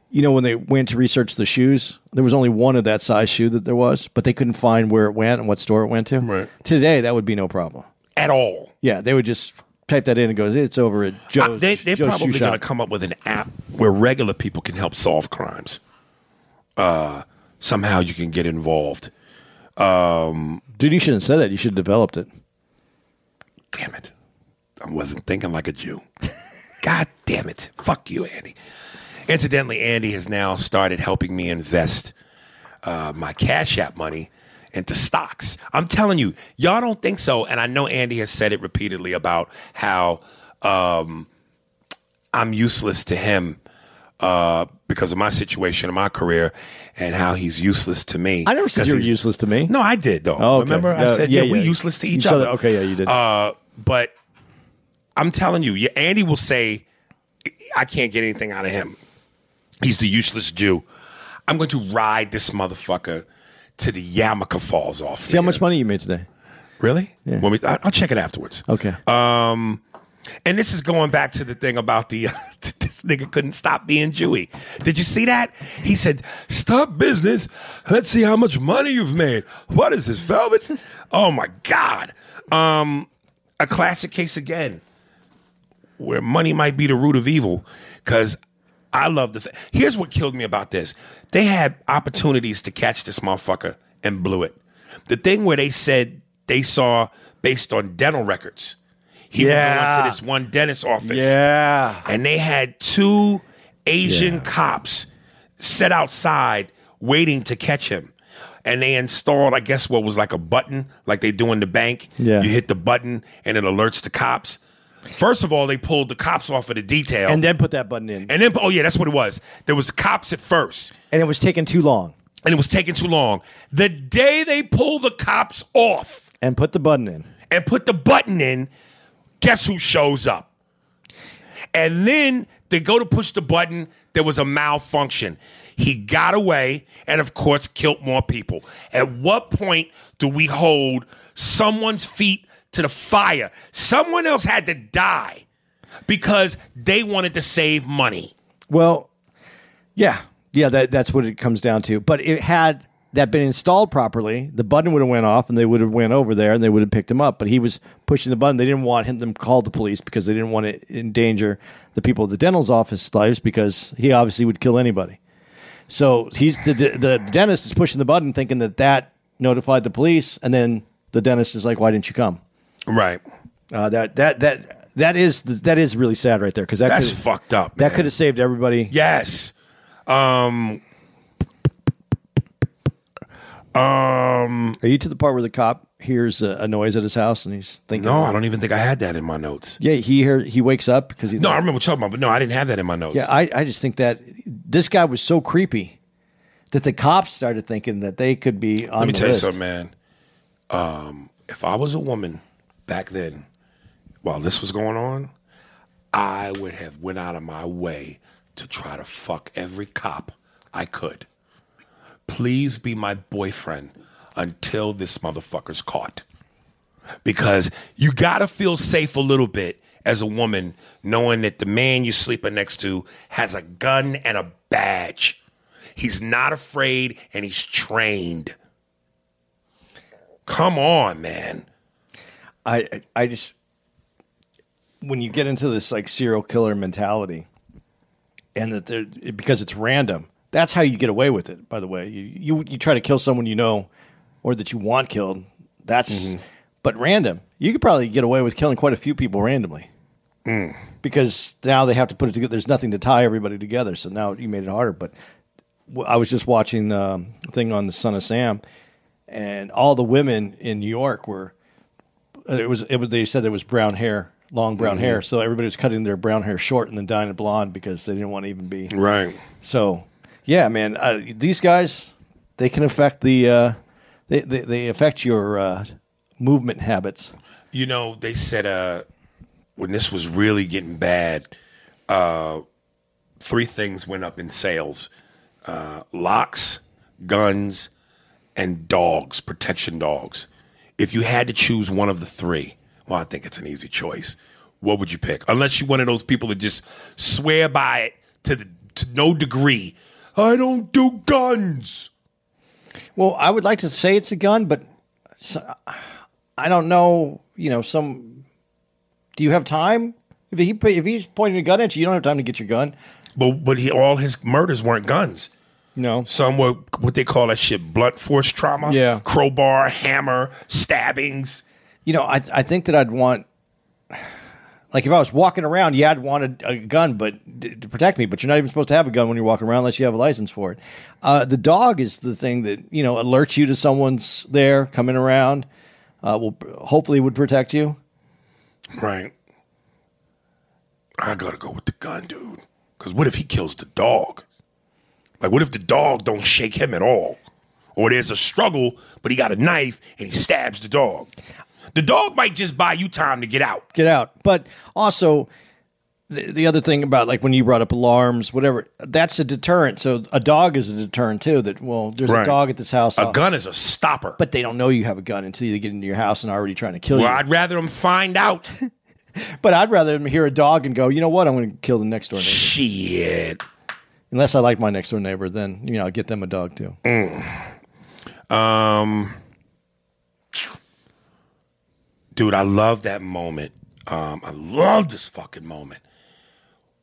You know, when they went to research the shoes, there was only one of that size shoe that there was, but they couldn't find where it went and what store it went to. Right. Today, that would be no problem. At all. Yeah, they would just type that in and goes, it's over at Joe's. They, they're Joe's probably shoe going to shop. come up with an app where regular people can help solve crimes. Uh, somehow you can get involved. Dude, you shouldn't have said that. You should have developed it. Damn it. I wasn't thinking like a Jew. God damn it. Fuck you, Andy. Incidentally, Andy has now started helping me invest uh, my Cash App money into stocks. I'm telling you, y'all don't think so. And I know Andy has said it repeatedly about how um, I'm useless to him uh, because of my situation in my career and how he's useless to me. I never said you were useless to me. No, I did though. Oh, okay. Remember, I Uh, said, yeah, yeah, we yeah. useless to each other. other. Okay, yeah, you did. Uh, but I'm telling you, Andy will say, I can't get anything out of him. He's the useless Jew. I'm going to ride this motherfucker to the yarmulke falls off. See how much money you made today. Really? Yeah. Want me- I- I'll check it afterwards. Okay. Um, and this is going back to the thing about the this nigga couldn't stop being Jewy. Did you see that? He said, "Stop business. Let's see how much money you've made." What is this velvet? oh my god! Um, a classic case again, where money might be the root of evil. Because I love the. Th- Here's what killed me about this: they had opportunities to catch this motherfucker and blew it. The thing where they said they saw based on dental records. He Yeah. went to this one dentist office yeah. and they had two Asian Yeah. cops set outside waiting to catch him. And they installed, I guess, what was like a button, like they do in the bank. Yeah. You hit the button and it alerts the cops. First of all, they pulled the cops off of the detail. And then put that button in. and then, oh yeah, that's what it was. There was cops at first. And it was taking too long. and it was taking too long. The day they pull the cops off And put the button in. and put the button in, guess who shows up? And then they go to push the button, there was a malfunction. He got away and, of course, killed more people. At what point do we hold someone's feet to the fire? Someone else had to die because they wanted to save money. Well, yeah, yeah, that, that's what it comes down to. But it had that been installed properly, the button would have went off, and they would have went over there, and they would have picked him up. But he was pushing the button. They didn't want him to call the police because they didn't want to endanger the people at the dental's office lives because he obviously would kill anybody. So he's the, the, the dentist is pushing the button, thinking that that notified the police, and then the dentist is like, "Why didn't you come?" Right. Uh, that that that that is that is really sad right there because that That's fucked up. that man. could have saved everybody. Yes. Um. Um. Are you to the part where the cop hears a, a noise at his house and he's thinking, No, I don't even think I had that in my notes. Yeah, he hear, he wakes up because he's No, I remember what you're talking about, but no, I didn't have that in my notes. yeah. I, I just think that this guy was so creepy that the cops started thinking that they could be on Let me tell list. you something, man. Um, if I was a woman back then, while this was going on, I would have went out of my way to try to fuck every cop I could. Please be my boyfriend until this motherfucker's caught. Because you gotta feel safe a little bit as a woman, knowing that the man you're sleeping next to has a gun and a badge. He's not afraid and he's trained. Come on, man. I I- just when you get into this like serial killer mentality, and that they're because it's random. That's how you get away with it. By the way, you you, you try to kill someone you know, or that you want killed. That's but random. You could probably get away with killing quite a few people randomly. Because now they have to put it together. There's nothing to tie everybody together. So now you made it harder. But I was just watching um, a thing on the Son of Sam, and all the women in New York were it was it was they said there was brown hair, long brown hair. So everybody was cutting their brown hair short and then dyeing it blonde because they didn't want to even be. Right. So yeah, man, uh, these guys they can affect the uh, they, they they affect your uh, movement habits. You know, they said uh when this was really getting bad, uh three things went up in sales. Uh locks, guns, and dogs, protection dogs. If you had to choose one of the three, well, I think it's an easy choice. What would you pick? Unless you're one of those people that just swear by it to the to no degree. I don't do guns. Well, I would like to say it's a gun, but I don't know. You know, some. Do you have time? If he if he's pointing a gun at you, you don't have time to get your gun. But but he all his murders weren't guns. No. Some were what they call that shit blunt force trauma. Yeah. Crowbar, hammer, stabbings. You know, I I think that I'd want. Like if I was walking around, yeah, I'd want a, a gun, but d- to protect me. But you're not even supposed to have a gun when you're walking around unless you have a license for it. Uh, the dog is the thing that you know alerts you to someone's there coming around. Uh, will hopefully would protect you. Right. I gotta go with the gun, dude. Because what if he kills the dog? Like, what if the dog don't shake him at all? Or there's a struggle, but he got a knife and he stabs the dog. The dog might just buy you time to get out. get out. But also, the, the other thing about like when you brought up alarms, whatever, that's a deterrent. So a dog is a deterrent too. That well, there's Right. a dog at this house, A I'll- gun is a stopper. but they don't know you have a gun until you get into your house and are already trying to kill you. well, you. I'd rather him find out. but I'd rather them hear a dog and go, you know what, I'm going to kill the next door neighbor. Shit. Unless I like my next door neighbor, then you know I'll get them a dog too. Um, dude, I love that moment. Um, I love this fucking moment.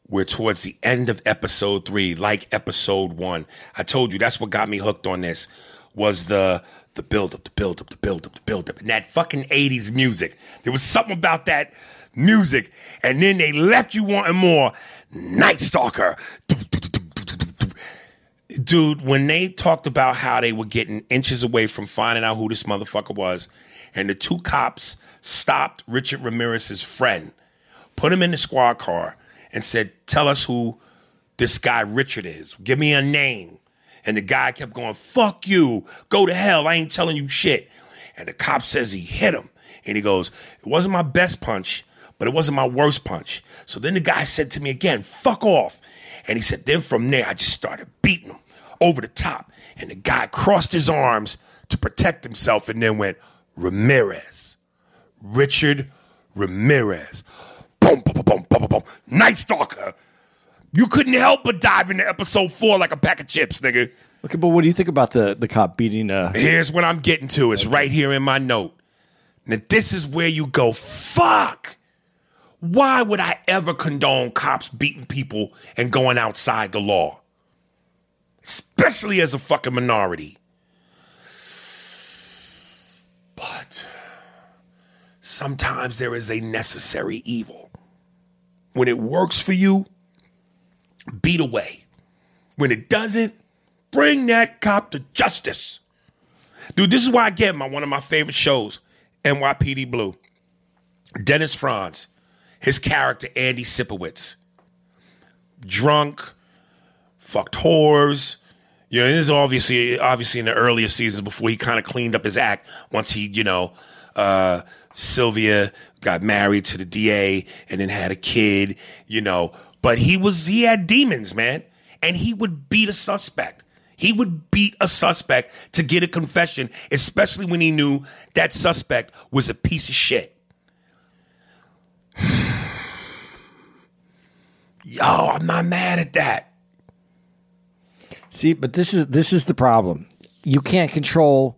We're towards the end of episode three, like episode one. I told you that's what got me hooked on this was the the build up, the build up, the build up, the build up, and that fucking '80s music. There was something about that music, and then they left you wanting more. Night Stalker. Dude, when they talked about how they were getting inches away from finding out who this motherfucker was, and the two cops stopped Richard Ramirez's friend, put him in the squad car, and said, Tell us who this guy Richard is. Give me a name. And the guy kept going, fuck you, go to hell, I ain't telling you shit. And the cop says he hit him. And he goes, it wasn't my best punch, but it wasn't my worst punch. So then the guy said to me again, fuck off. And he said, then from there, I just started beating him over the top. And the guy crossed his arms to protect himself and then went, Ramirez. Richard Ramirez. Boom, boom, boom, boom, boom, boom. Night Stalker. You couldn't help but dive into episode four like a pack of chips, nigga. Okay, but what do you think about the the cop beating? Uh, Here's what I'm getting to. It's right here in my note. Now, this is where you go, fuck. Why would I ever condone cops beating people and going outside the law? Especially as a fucking minority. But sometimes there is a necessary evil. When it works for you, beat away. When it doesn't, bring that cop to justice. Dude, this is why I get my one of my favorite shows, NYPD Blue. Dennis Franz, his character Andy Sipowicz, drunk, fucked whores. You know, this is obviously obviously in the earlier seasons before he kind of cleaned up his act. Once he, you know, uh, Sylvia got married to the DA and then had a kid. You know, but he was he had demons, man, and he would beat a suspect. He would beat a suspect to get a confession, especially when he knew that suspect was a piece of shit. Yo, I'm not mad at that. see, but this is this is the problem. You can't control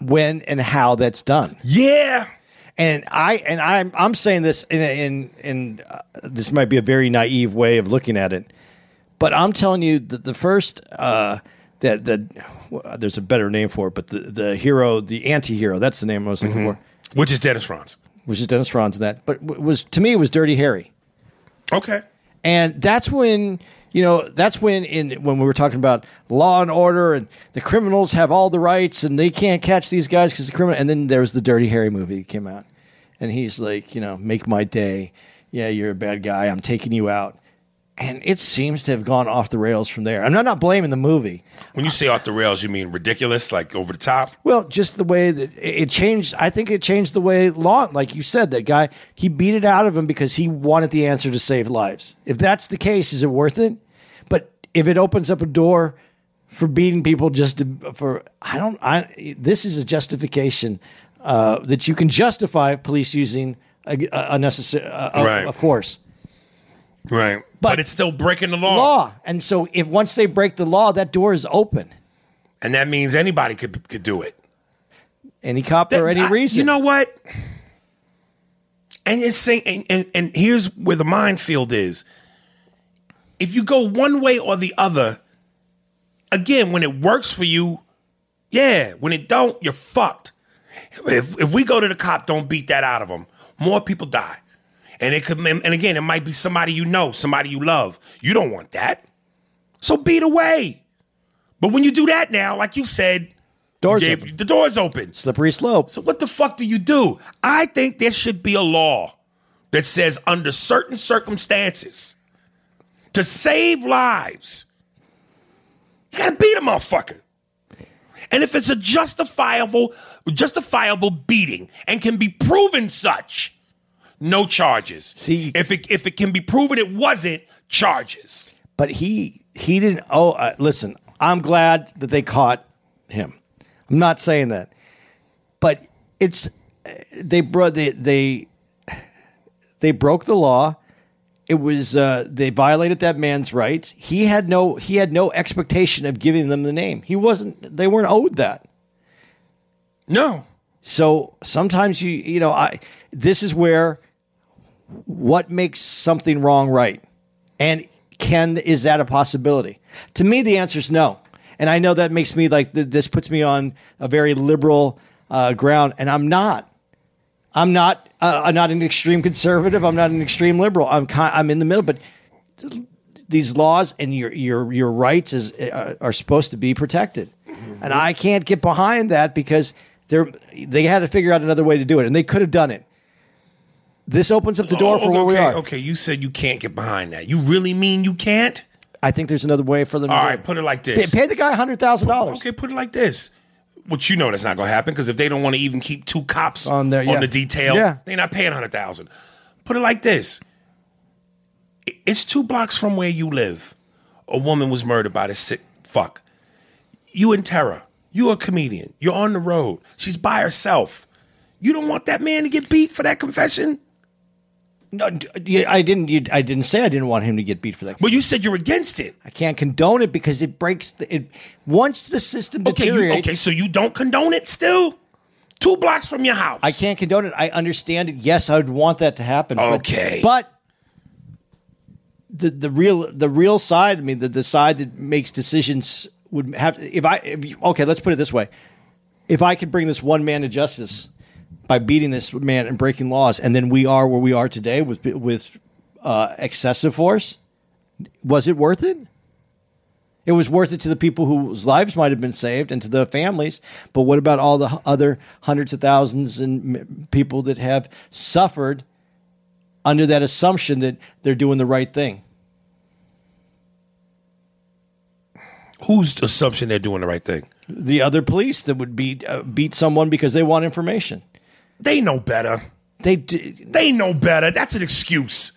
when and how that's done. Yeah. And I and I'm I'm saying this in in in uh, this might be a very naive way of looking at it, but I'm telling you that the first uh, that that well, there's a better name for it, but the the hero, the anti-hero, that's the name I was looking for, Which is Dennis Franz. Which is Dennis Franz in that. But was to me it was Dirty Harry. Okay. And that's when you know that's when in when we were talking about law and order and the criminals have all the rights and they can't catch these guys because the criminal. And then there was the Dirty Harry movie that came out, and he's like, you know, make my day. Yeah, you're a bad guy. I'm taking you out. And it seems to have gone off the rails from there. I'm not, not blaming the movie. When you say off the rails, you mean ridiculous, like over the top? Well, just the way that it changed. I think it changed the way law, like you said, that guy, he beat it out of him because he wanted the answer to save lives. If that's the case, is it worth it? But if it opens up a door for beating people just to, for, I don't, I, this is a justification uh, that you can justify police using a, a, a, a- Right. a force. Right. But, But- it's still breaking the law. Law. And so if once they break the law, that door is open. And that means anybody could could do it. Any cop for any I- reason. You know what? And it's saying, and, and, and here's where the minefield is. If you go one way or the other, again, when it works for you, yeah. When it don't, you're fucked. If if we go to the cop, don't beat that out of them. More people die, and it could. And again, it might be somebody you know, somebody you love. You don't want that, so beat away. But when you do that now, like you said, Doors you gave- the door's open. Slippery slope. So what the fuck do you do? I think there should be a law that says under certain circumstances to save lives, you gotta beat a motherfucker. And if it's a justifiable, justifiable beating and can be proven such, no charges. See- if it if it can be proven it wasn't, charges. but he he didn't oh uh, listen i'm glad that they caught him i'm not saying that but it's they brought they they they broke the law it was uh, they violated that man's rights he had no he had no expectation of giving them the name he wasn't they weren't owed that No. so sometimes you you know I this is where what makes something wrong right? And can is that a possibility? To me the answer is no. And i know that makes me like th- this puts me on a very liberal uh, ground. And i'm not. I'm not uh, i'm not an extreme conservative. I'm not an extreme liberal. I'm i'm in the middle. But these laws and your your your rights is uh, are supposed to be protected, and I can't get behind that because they're they had to figure out another way to do it, and they could have done it. This opens up the door Oh, for where we okay, are. Okay, you said you can't get behind that. You really mean you can't? I think there's another way for them. All to right, put it like this. pay the guy hundred thousand dollars. Okay, put it like this. Which you know that's not going to happen because if they don't want to even keep two cops On there, yeah. the detail, Yeah. they're not paying hundred thousand. Put it like this: it's two blocks from where you live. A woman was murdered by this sick fuck. You in terror. You're a comedian. You're on the road. She's by herself. You don't want that man to get beat for that confession. No, I didn't. You, I didn't say I didn't want him to get beat for that. But you said you're against it. I can't condone it because it breaks. The, it once the system Okay, you, deteriorates. okay, so you don't condone it still? Two blocks from your house. I can't condone it. I understand it. Yes, I would want that to happen. but- Okay. but, the the real the real side. I mean, the the side that makes decisions would have. If I if you, okay, let's put it this way: if I could bring this one man to justice by beating this man and breaking laws, and then we are where we are today with with uh, excessive force, was it worth it? It was worth it to the people whose lives might have been saved and to the families. But what about all the other hundreds of thousands and people that have suffered under that assumption that they're doing the right thing? Whose assumption they're doing the right thing? The other police that would beat uh, beat someone because they want information. They know better. They d- They know better. That's an excuse.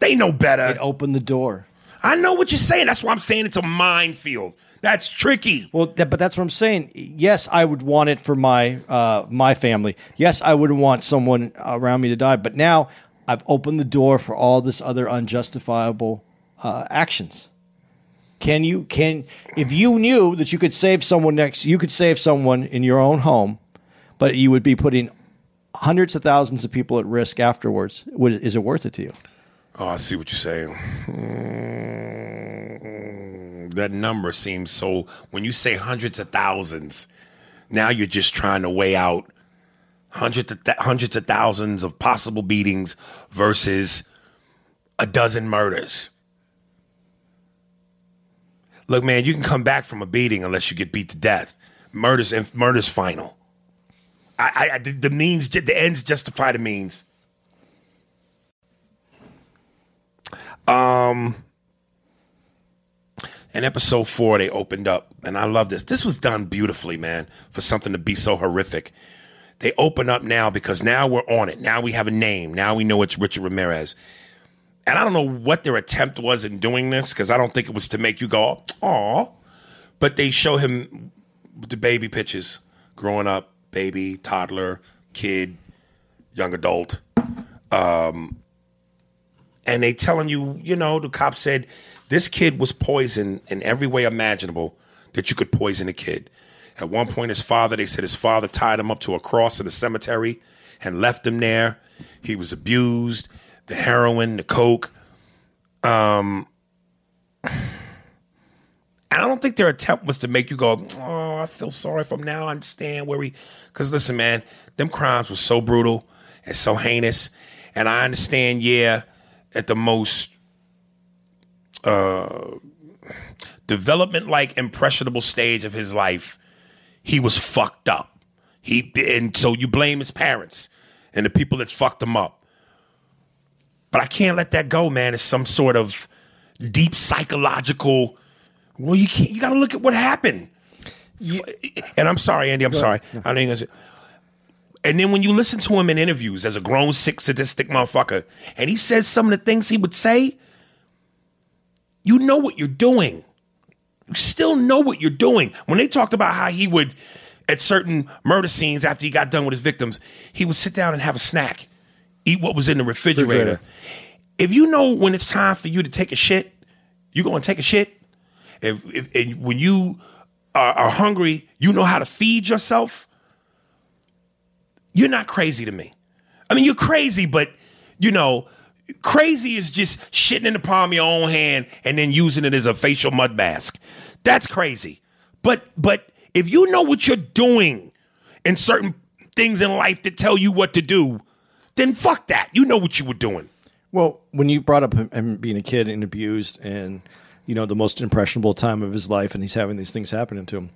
They know better. it opened the door. I know what you're saying. That's why I'm saying it's a minefield. That's tricky. Well, that, but that's what I'm saying. Yes, I would want it for my uh, my family. Yes, I wouldn't want someone around me to die. But now I've opened the door for all this other unjustifiable uh, actions. Can you can if you knew that you could save someone next, you could save someone in your own home, but you would be putting hundreds of thousands of people at risk afterwards. Is it worth it to you? Oh, I see what you're saying. Mm, that number seems so. When you say hundreds of thousands, now you're just trying to weigh out hundreds of th- hundreds of thousands of possible beatings versus a dozen murders. Look, man, you can come back from a beating unless you get beat to death. Murders murders final. I, I, the means, the ends justify the means. Um, in episode four, they opened up, and I love this. This was done beautifully, man, for something to be so horrific. They open up now because now we're on it. Now we have a name. Now we know it's Richard Ramirez. And I don't know what their attempt was in doing this because I don't think it was to make you go, "Aw," but they show him the baby pictures, growing up, baby, toddler, kid, young adult and they telling you, you know, the cop said this kid was poisoned in every way imaginable that you could poison a kid. At one point, his father, they said his father tied him up to a cross in the cemetery and left him there. He was abused, the heroin, the coke. Um, don't think their attempt was to make you go, oh, I feel sorry for him now. I understand where he. Because listen, man, them crimes were so brutal and so heinous. And I understand, yeah, at the most uh, development like impressionable stage of his life, he was fucked up. He and so you blame his parents and the people that fucked him up. But I can't let that go, man. It's some sort of deep psychological. Well, you can't. You got to look at what happened. and I'm sorry, Andy. I'm sorry. I ain't gonna say. And then when you listen to him in interviews as a grown, sick, sadistic motherfucker, and he says some of the things he would say, you know what you're doing. You still know what you're doing. When they talked about how he would, at certain murder scenes after he got done with his victims, he would sit down and have a snack, eat what was in the refrigerator. Refrigerator. If you know when it's time for you to take a shit, you're going to take a shit. If, if and when you are, are hungry, you know how to feed yourself you're not crazy to me. I mean, you're crazy, but you know, crazy is just shitting in the palm of your own hand and then using it as a facial mud mask. That's crazy. But but if you know what you're doing in certain things in life that tell you what to do, then fuck that. You know what you were doing. Well, when you brought up him being a kid and abused, and you know the most impressionable time of his life, and he's having these things happening to him,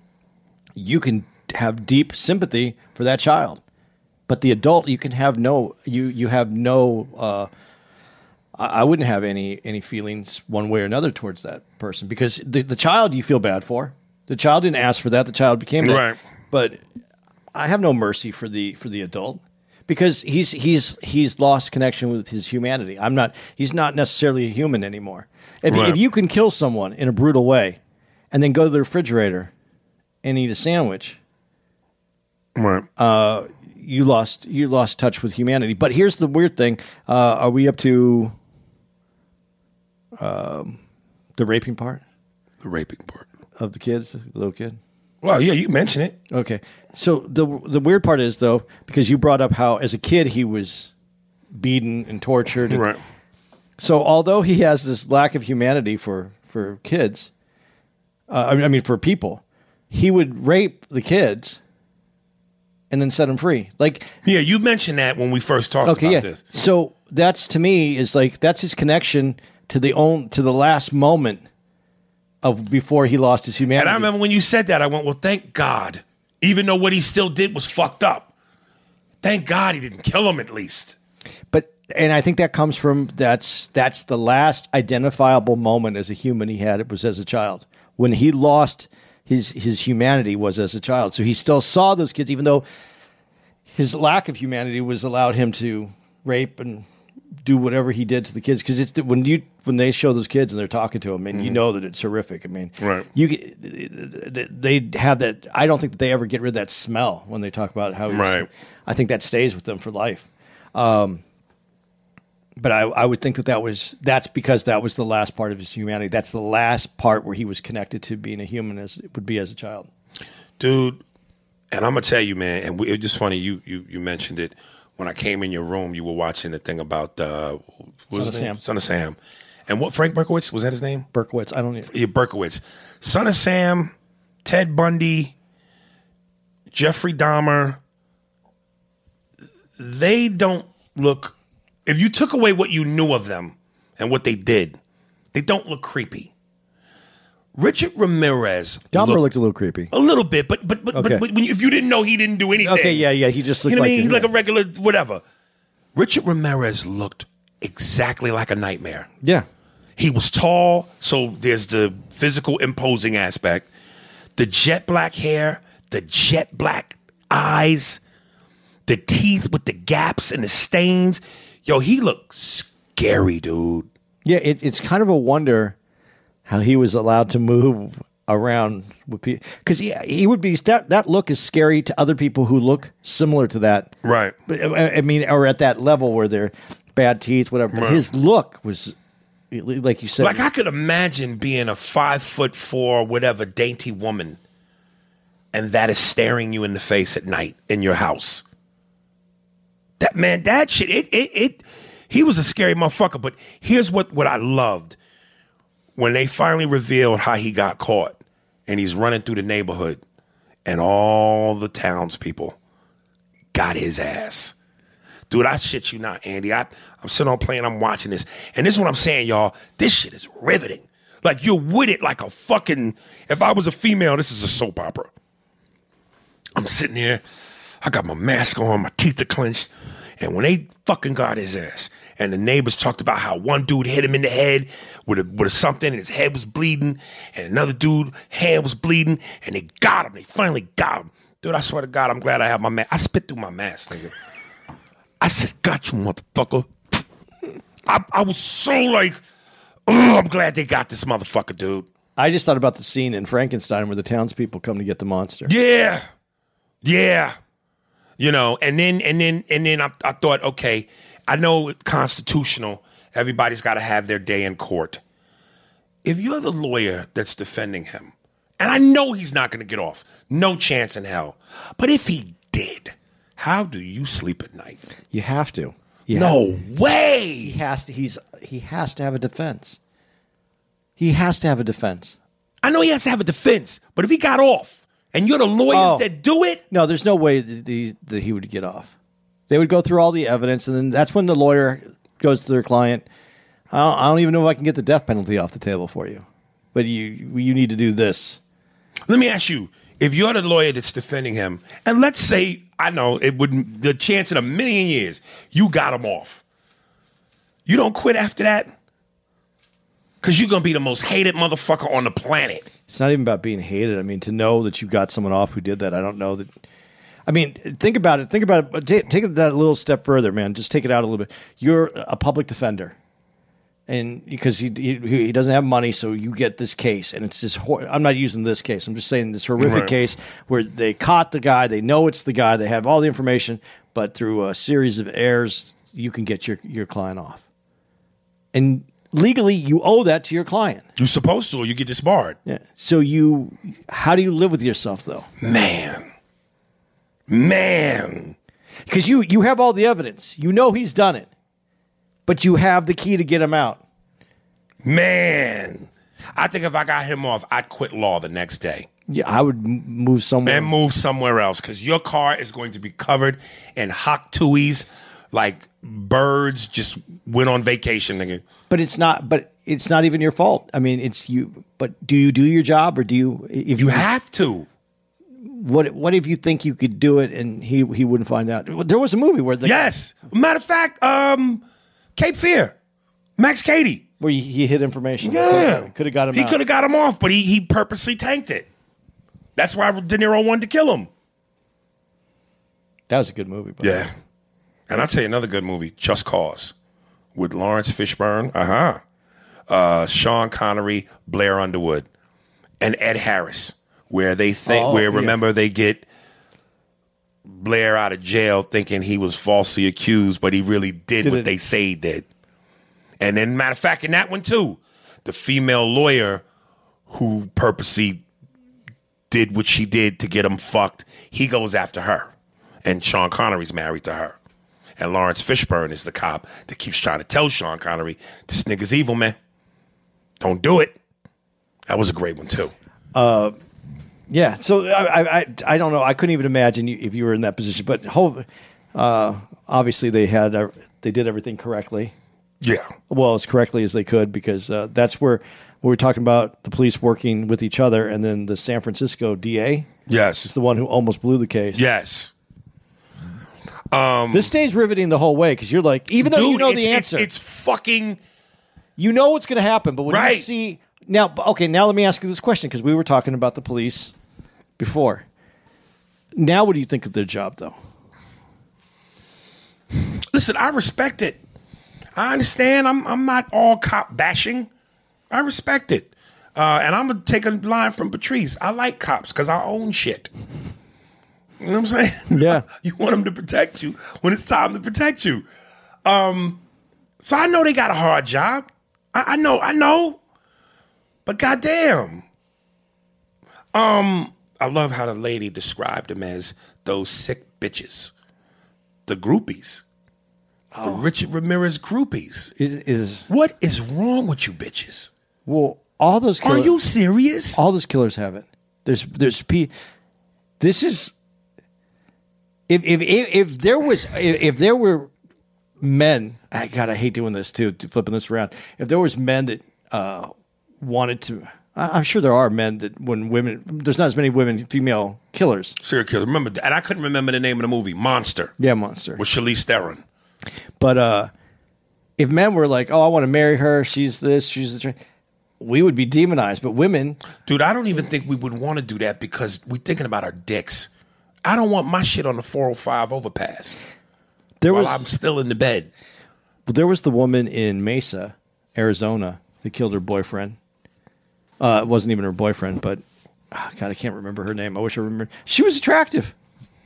you can have deep sympathy for that child. But the adult, you can have no you you have no uh, I, wouldn't have any any feelings one way or another towards that person because the, the child you feel bad for. The child didn't ask for that. The child became that. Right. But I have no mercy for the for the adult because he's he's he's lost connection with his humanity. I'm not. He's not necessarily a human anymore. If, Right. if you can kill someone in a brutal way, and then go to the refrigerator and eat a sandwich, Right. you lost you lost touch with humanity. But here's the weird thing: uh, Are we up to um, the raping part the raping part. of the kids, the little kid? Well, yeah, you mentioned it. Okay. So the the weird part is though, because you brought up how as a kid he was beaten and tortured. and- Right. So although he has this lack of humanity for for kids, uh, I mean- for people, he would rape the kids and then set them free. Like Yeah, you mentioned that when we first talked okay, about yeah. this. So that's to me is like that's his connection to the own to the last moment of before he lost his humanity. And I remember when you said that, I went, well, thank God. Even though what he still did was fucked up. Thank God he didn't kill him at least. But and I think that comes from that's that's the last identifiable moment as a human he had. It was as a child when he lost his his humanity was as a child. So he still saw those kids, even though his lack of humanity was allowed him to rape and do whatever he did to the kids. Because it's the- when you when they show those kids and they're talking to him, and you know that it's horrific. I mean, Right. You they have that. I don't think that they ever get rid of that smell when they talk about how. he's- Right. I think that stays with them for life. Um, but I, I would think that that was that's because that was the last part of his humanity. That's the last part where he was connected to being a human as it would be as a child. Dude, and I'm gonna tell you, man, and we, it's just funny you you you mentioned it when I came in your room. You were watching the thing about uh, Son of? Sam. Son of Sam, and what Frank Berkowitz was that his name? Berkowitz, I don't know. Yeah, Berkowitz, Son of Sam, Ted Bundy, Jeffrey Dahmer. They don't look. If you took away what you knew of them and what they did, they don't look creepy. Richard Ramirez Dahmer looked- looked a little creepy. a little bit, but but but, Okay. but, but when you, if you didn't know he didn't do anything, Okay, yeah, yeah, he just looked you know what I like mean? He's like a regular whatever. Richard Ramirez looked exactly like a nightmare. Yeah, He was tall, so there's the physical imposing aspect. The jet black hair, the jet black eyes, the teeth with the gaps and the stains. Yo, he looked scary, dude. yeah. It, it's kind of a wonder how he was allowed to move around with people because he, he would be that that look is scary to other people who look similar to that. Right. But uh, I I mean, or at that level where they're bad teeth, whatever. But his look was, like you said, Like I could imagine being a five foot four, whatever, dainty woman, and that is staring you in the face at night in your house. That man, that shit, it, it, it. He was a scary motherfucker. But here's what what I loved when they finally revealed how he got caught, and he's running through the neighborhood, and all the townspeople got his ass. Dude, I shit you not, Andy. I, I'm sitting on playing, I'm watching this. And this is what I'm saying, y'all. This shit is riveting. Like you're with it like a fucking if I was a female, this is a soap opera. I'm sitting here, I got my mask on, my teeth are clenched, and when they fucking got his ass, and the neighbors talked about how one dude hit him in the head with a with a something, and his head was bleeding, and another dude hand was bleeding, and they got him. They finally got him. Dude, I swear to God, I'm glad I have my mask. I spit through my mask, nigga. I said, "Got you, motherfucker." I, I was so like, oh, I'm glad they got this motherfucker, dude. I just thought about the scene in Frankenstein where the townspeople come to get the monster. Yeah, yeah. You know, and then and then and then I, I thought, okay, I know constitutional. Everybody's got to have their day in court. If you're the lawyer that's defending him, and I know he's not going to get off, no chance in hell. But if he did, how do you sleep at night? You have to. You No have- way. he has to. He's he has to have a defense. He has to have a defense. I know he has to have a defense, but if he got off and you're the lawyers Oh. that do it, No, there's no way that he, that he would get off. They would go through all the evidence, and then that's when the lawyer goes to their client. I don't, I don't even know if I can get the death penalty off the table for you, but you you need to do this. let me ask you: if you're the lawyer that's defending him, and let's say I know it wouldn't, the chance in a million years you got him off, You don't quit after that? Because you're going to be the most hated motherfucker on the planet. It's not even about being hated. I mean, to know that you got someone off who did that, I don't know that. I mean, think about it. Think about it. Take, take it that little step further, man. Just take it out a little bit. You're a public defender, and because he he, he doesn't have money, so you get this case, and it's this. Hor- I'm not using this case. I'm just saying this horrific Right. case where they caught the guy. They know it's the guy. They have all the information, but through a series of errors, you can get your your client off, and legally, you owe that to your client. You're supposed to, or you get disbarred. Yeah. So you, how do you live with yourself though? Man. Man. Because you you have all the evidence. You know he's done it, but you have the key to get him out. Man. I think if I got him off, I'd quit law the next day Yeah, I would move somewhere. and move somewhere else because your car is going to be covered in hot like birds just went on vacation, nigga. But it's not. But it's not even your fault. I mean, it's you. But do you do your job, or do you? If You you have to. what? What if you think you could do it and he he wouldn't find out? There was a movie where the Yes. Matter of fact, um, Cape Fear, Max Cady. where he, he hid information. Yeah, could have got him. He could have got him off, but he he purposely tanked it. That's why De Niro wanted to kill him. That was a good movie. Yeah, and I'll tell you another good movie, Just Cause, with Laurence Fishburne, uh-huh, uh Sean Connery, Blair Underwood, and Ed Harris, where they think Oh, where yeah. remember they get Blair out of jail thinking he was falsely accused, but he really did, Did what it. they say he did. And then, matter of fact, in that one too, the female lawyer who purposely did what she did to get him fucked, he goes after her. And Sean Connery's married to her. And Laurence Fishburne is the cop that keeps trying to tell Sean Connery, this nigga's evil, man. Don't do it. That was a great one, too. Uh, Yeah, so I, I, I, don't know. I couldn't even imagine you, if you were in that position. But uh, obviously, they had uh, they did everything correctly, Yeah. well as correctly as they could, because uh, that's where we were talking about the police working with each other, and then the San Francisco DA Yes. is the one who almost blew the case. Yes. This stays riveting the whole way because you're like, even though you know the it's- answer, It's, fucking. you know what's going to happen. But when you see now, okay, now let me ask you this question because we were talking about the police before. Now, what do you think of their job, though? Listen, I respect it. I understand. I'm I'm not all cop bashing. I respect it. Uh, and I'm gonna take a line from Patrice. I like cops because I own shit. You know what I'm saying? Yeah. you want them to protect you when it's time to protect you. Um, so I know they got a hard job. I, I know, I know. But goddamn. Um, I love how the lady described them as those sick bitches. The groupies. The Richard Ramirez groupies. It is What is wrong with you bitches? well, all those. killers, Are you serious? all those killers have it. There's there's p. This is if if if, if there was if, if there were men. I God, I hate doing this too, to flipping this around. If there was men that uh, wanted to, I'm sure there are men that when women, there's not as many women, female killers. Serial killers. Remember, and I couldn't remember the name of the movie, Monster, Yeah, monster. with Charlize Theron. But uh, if men were like, "Oh, I want to marry her. She's this. She's the," we would be demonized. But women, Dude, I don't even think we would want to do that because we're thinking about our dicks. I don't want my shit on the 405 overpass there while was I'm still in the bed. Well, there was the woman in Mesa, Arizona, that killed her boyfriend. Uh, it wasn't even her boyfriend, but ah, God, I can't remember her name. I wish I remembered. She was attractive.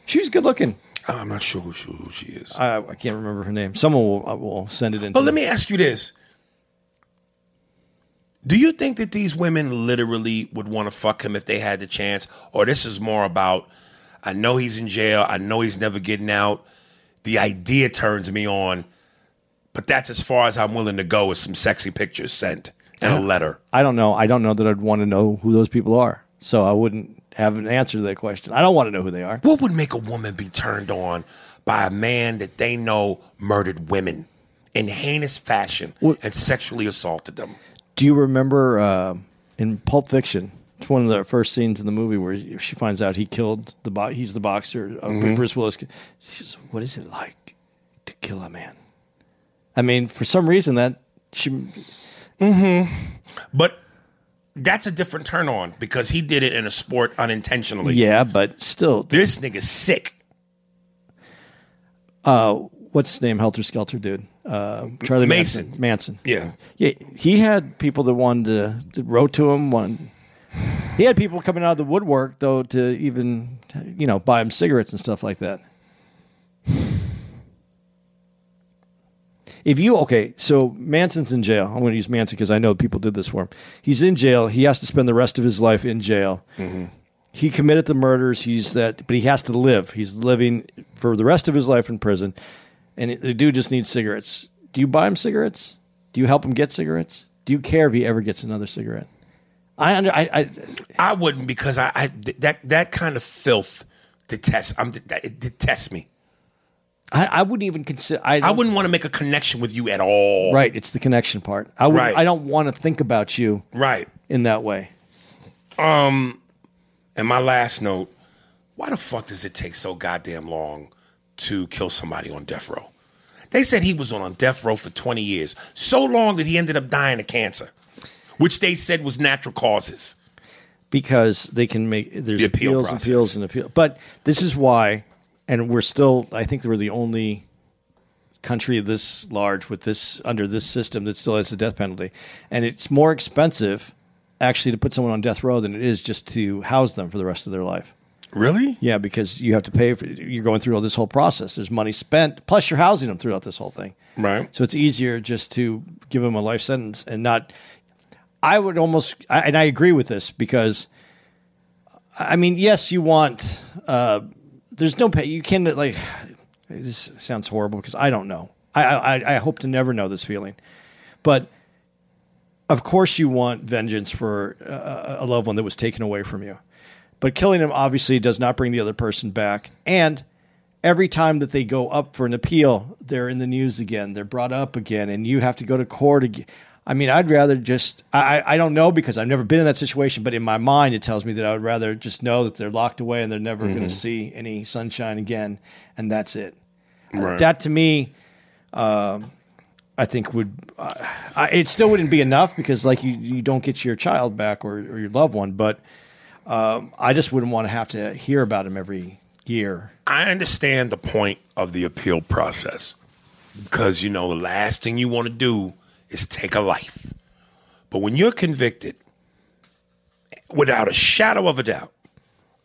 She was good looking. I'm not sure who she, who she is. I, I can't remember her name. Someone will, uh, will send it in. But let me ask you this. Do you think that these women literally would want to fuck him if they had the chance? Or this is more about, I know he's in jail, I know he's never getting out. The idea turns me on, but that's as far as I'm willing to go with some sexy pictures sent and a letter. I don't know. I don't know that I'd want to know who those people are. So I wouldn't have an answer to that question. I don't want to know who they are. What would make a woman be turned on by a man that they know murdered women in heinous fashion and sexually assaulted them? Do you remember uh, in Pulp Fiction? It's one of the first scenes in the movie where she finds out he killed the bo- he's the boxer. Uh, Bruce Willis. She says, "What is it like to kill a man?" I mean, for some reason that she, mhm But that's a different turn on because he did it in a sport unintentionally. yeah, but still, This nigga's sick. uh, what's his name? Helter Skelter dude, uh, Charlie Mason. Manson. Manson. Yeah. Yeah, he had people that wanted to, to wrote to him. One, he had people coming out of the woodwork though to even, you know, buy him cigarettes and stuff like that. If you okay, so Manson's in jail. I'm going to use Manson because I know people did this for him. He's in jail. He has to spend the rest of his life in jail. Mm-hmm. He committed the murders. He's that, but he has to live. He's living for the rest of his life in prison, and the dude just needs cigarettes. Do you buy him cigarettes? Do you help him get cigarettes? Do you care if he ever gets another cigarette? I under I, I I wouldn't because I, I that that kind of filth detests. I'm it detests me. I, I wouldn't even consider. I, I wouldn't want to make a connection with you at all. Right, it's the connection part. I would. Right. I don't want to think about you Right. in that way. Um, And my last note: Why the fuck does it take so goddamn long to kill somebody on death row? They said he was on death row for 20 years, so long that he ended up dying of cancer, which they said was natural causes. because they can make there's The appeal appeals and process. appeals and appeal. But this is why, and we're still. I think we're the only country this large with this under this system that still has the death penalty, and it's more expensive actually to put someone on death row than it is just to house them for the rest of their life. Really? Yeah, because you have to pay for you're going through all this whole process. There's money spent, plus you're housing them throughout this whole thing. Right. So it's easier just to give them a life sentence and not. I would almost, and I agree with this because, I mean, yes, you want. Uh, there's no pay. You can like. This sounds horrible because I don't know. I, I I hope to never know this feeling, but of course you want vengeance for a loved one that was taken away from you. But killing him obviously does not bring the other person back. And every time that they go up for an appeal, they're in the news again. They're brought up again, and you have to go to court again. I mean, I'd rather just, I, I don't know because I've never been in that situation, but in my mind, it tells me that I would rather just know that they're locked away and they're never going to see any sunshine again, and that's it. Right. That to me, um, I think would, uh, I, it still wouldn't be enough because, like, you, you don't get your child back or, or your loved one, but um, I just wouldn't want to have to hear about him every year. I understand the point of the appeal process because you know the last thing you want to do is take a life. But when you're convicted without a shadow of a doubt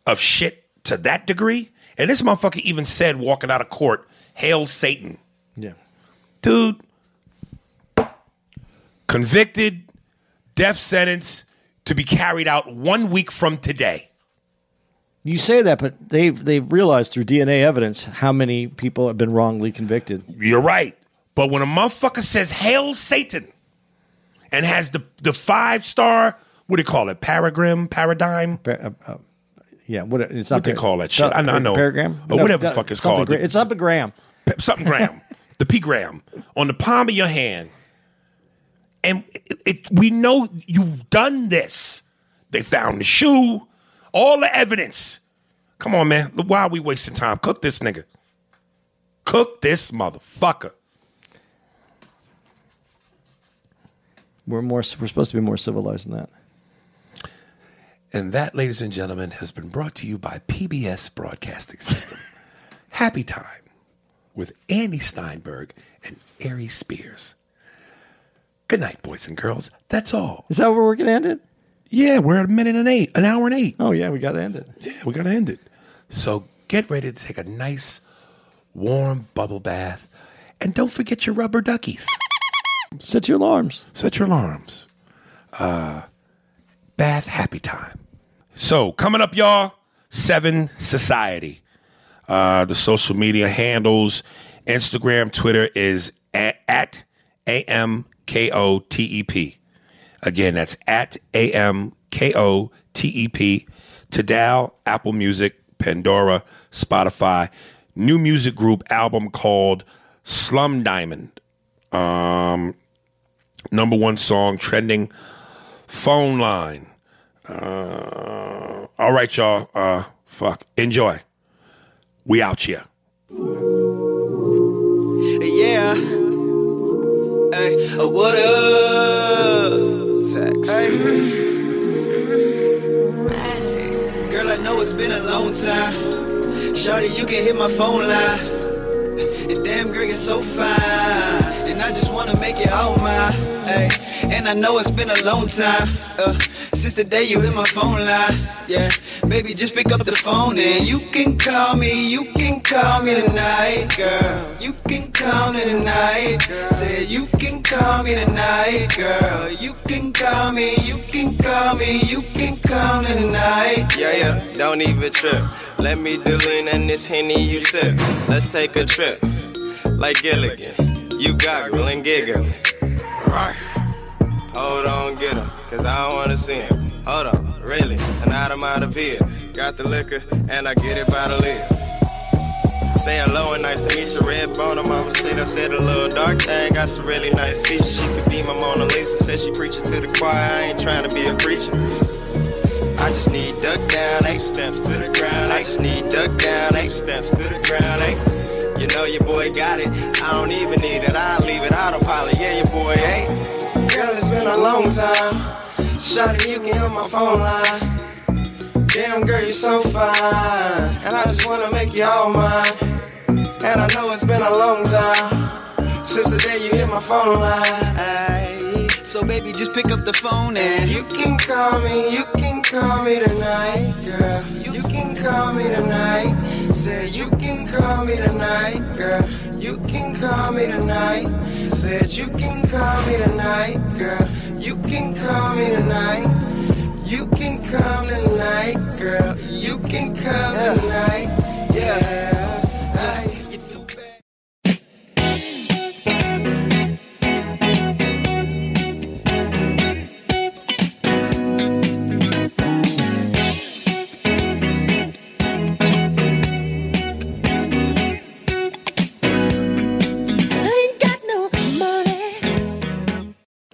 of shit to that degree, and this motherfucker even said walking out of court, "Hail Satan." Yeah. Dude, convicted, death sentence to be carried out 1 week from today. You say that, but they've they've realized through DNA evidence how many people have been wrongly convicted. You're right. But when a motherfucker says Hail Satan and has the, the five star, what do you call it? Paragram, paradigm? Pa- uh, uh, yeah, what it's not What they call that shit? I know- I know. Paragram Or whatever the fuck it's called. gra- It's up a gram. Something gram. the P gram on the palm of your hand. And it, it, we know you've done this. They found the shoe, all the evidence. Come on, man. Why are we wasting time? Cook this nigga. Cook this motherfucker. We're more. We're supposed to be more civilized than that. And that, ladies and gentlemen, has been brought to you by PBS Broadcasting System. Happy Time with Andy Steinberg and Ari Spears. Good night, boys and girls. That's all. Is that where we're gonna end it? Yeah, we're at a minute and eight, an hour and eight. Oh yeah, we got to end it. Yeah, we gotta end it. So get ready to take a nice, warm bubble bath, and don't forget your rubber duckies. Set your alarms. Set your alarms. Uh, bath happy time. So coming up, y'all. Seven Society. Uh, the social media handles, Instagram, Twitter is at, at AMKOTEP. Again, that's at AMKOTEP. Tidal, Apple Music, Pandora, Spotify. New music group album called Slum Diamond. Um, number one song trending phone line. Uh, all right, y'all. Uh, fuck. Enjoy. We out here. Yeah. Hey, oh, what up? Text. Hey. Girl, I know it's been a long time. Shawty, you can hit my phone line. And damn, girl, you're so fine. And I just wanna make you all mine. Hey, and I know it's been a long time. Uh, since the day you hit my phone line. Yeah, baby, just pick up the phone and you can call me. You can call me tonight, girl. You can call me tonight. Said you can call me tonight, girl. You can call me. You can call me. You can call me tonight. Yeah, yeah, don't even trip. Let me do lean and this henny you sip. Let's take a trip, like Gilligan. You goggle and giggle. Right. Hold on, get him, cause I don't wanna see him. Hold on, really, and out of here. Got the liquor, and I get it by the lid. Say hello and nice to meet you, red bone. I'm Mama said I said a little dark thing. Got some really nice features. She could be my Mona Lisa. Said she preaching to the choir. I ain't trying to be a preacher. I just need duck down, eight steps to the ground. I just need duck down, eight steps to the ground. Eight. You know your boy got it. I don't even need it. I'll leave it autopilot. Yeah, your boy ain't. Girl, it's been a long time. Shawty, you can hit my phone line. Damn, girl, you're so fine. And I just wanna make you all mine. And I know it's been a long time since the day you hit my phone line. Ay, So, baby, just pick up the phone and you can call me. You can call me tonight, girl. You can call me tonight. Say you can call me tonight, girl. You can call me tonight. Said you can call me tonight, girl. You can call me tonight. You can come tonight, girl. You can come tonight. Yeah.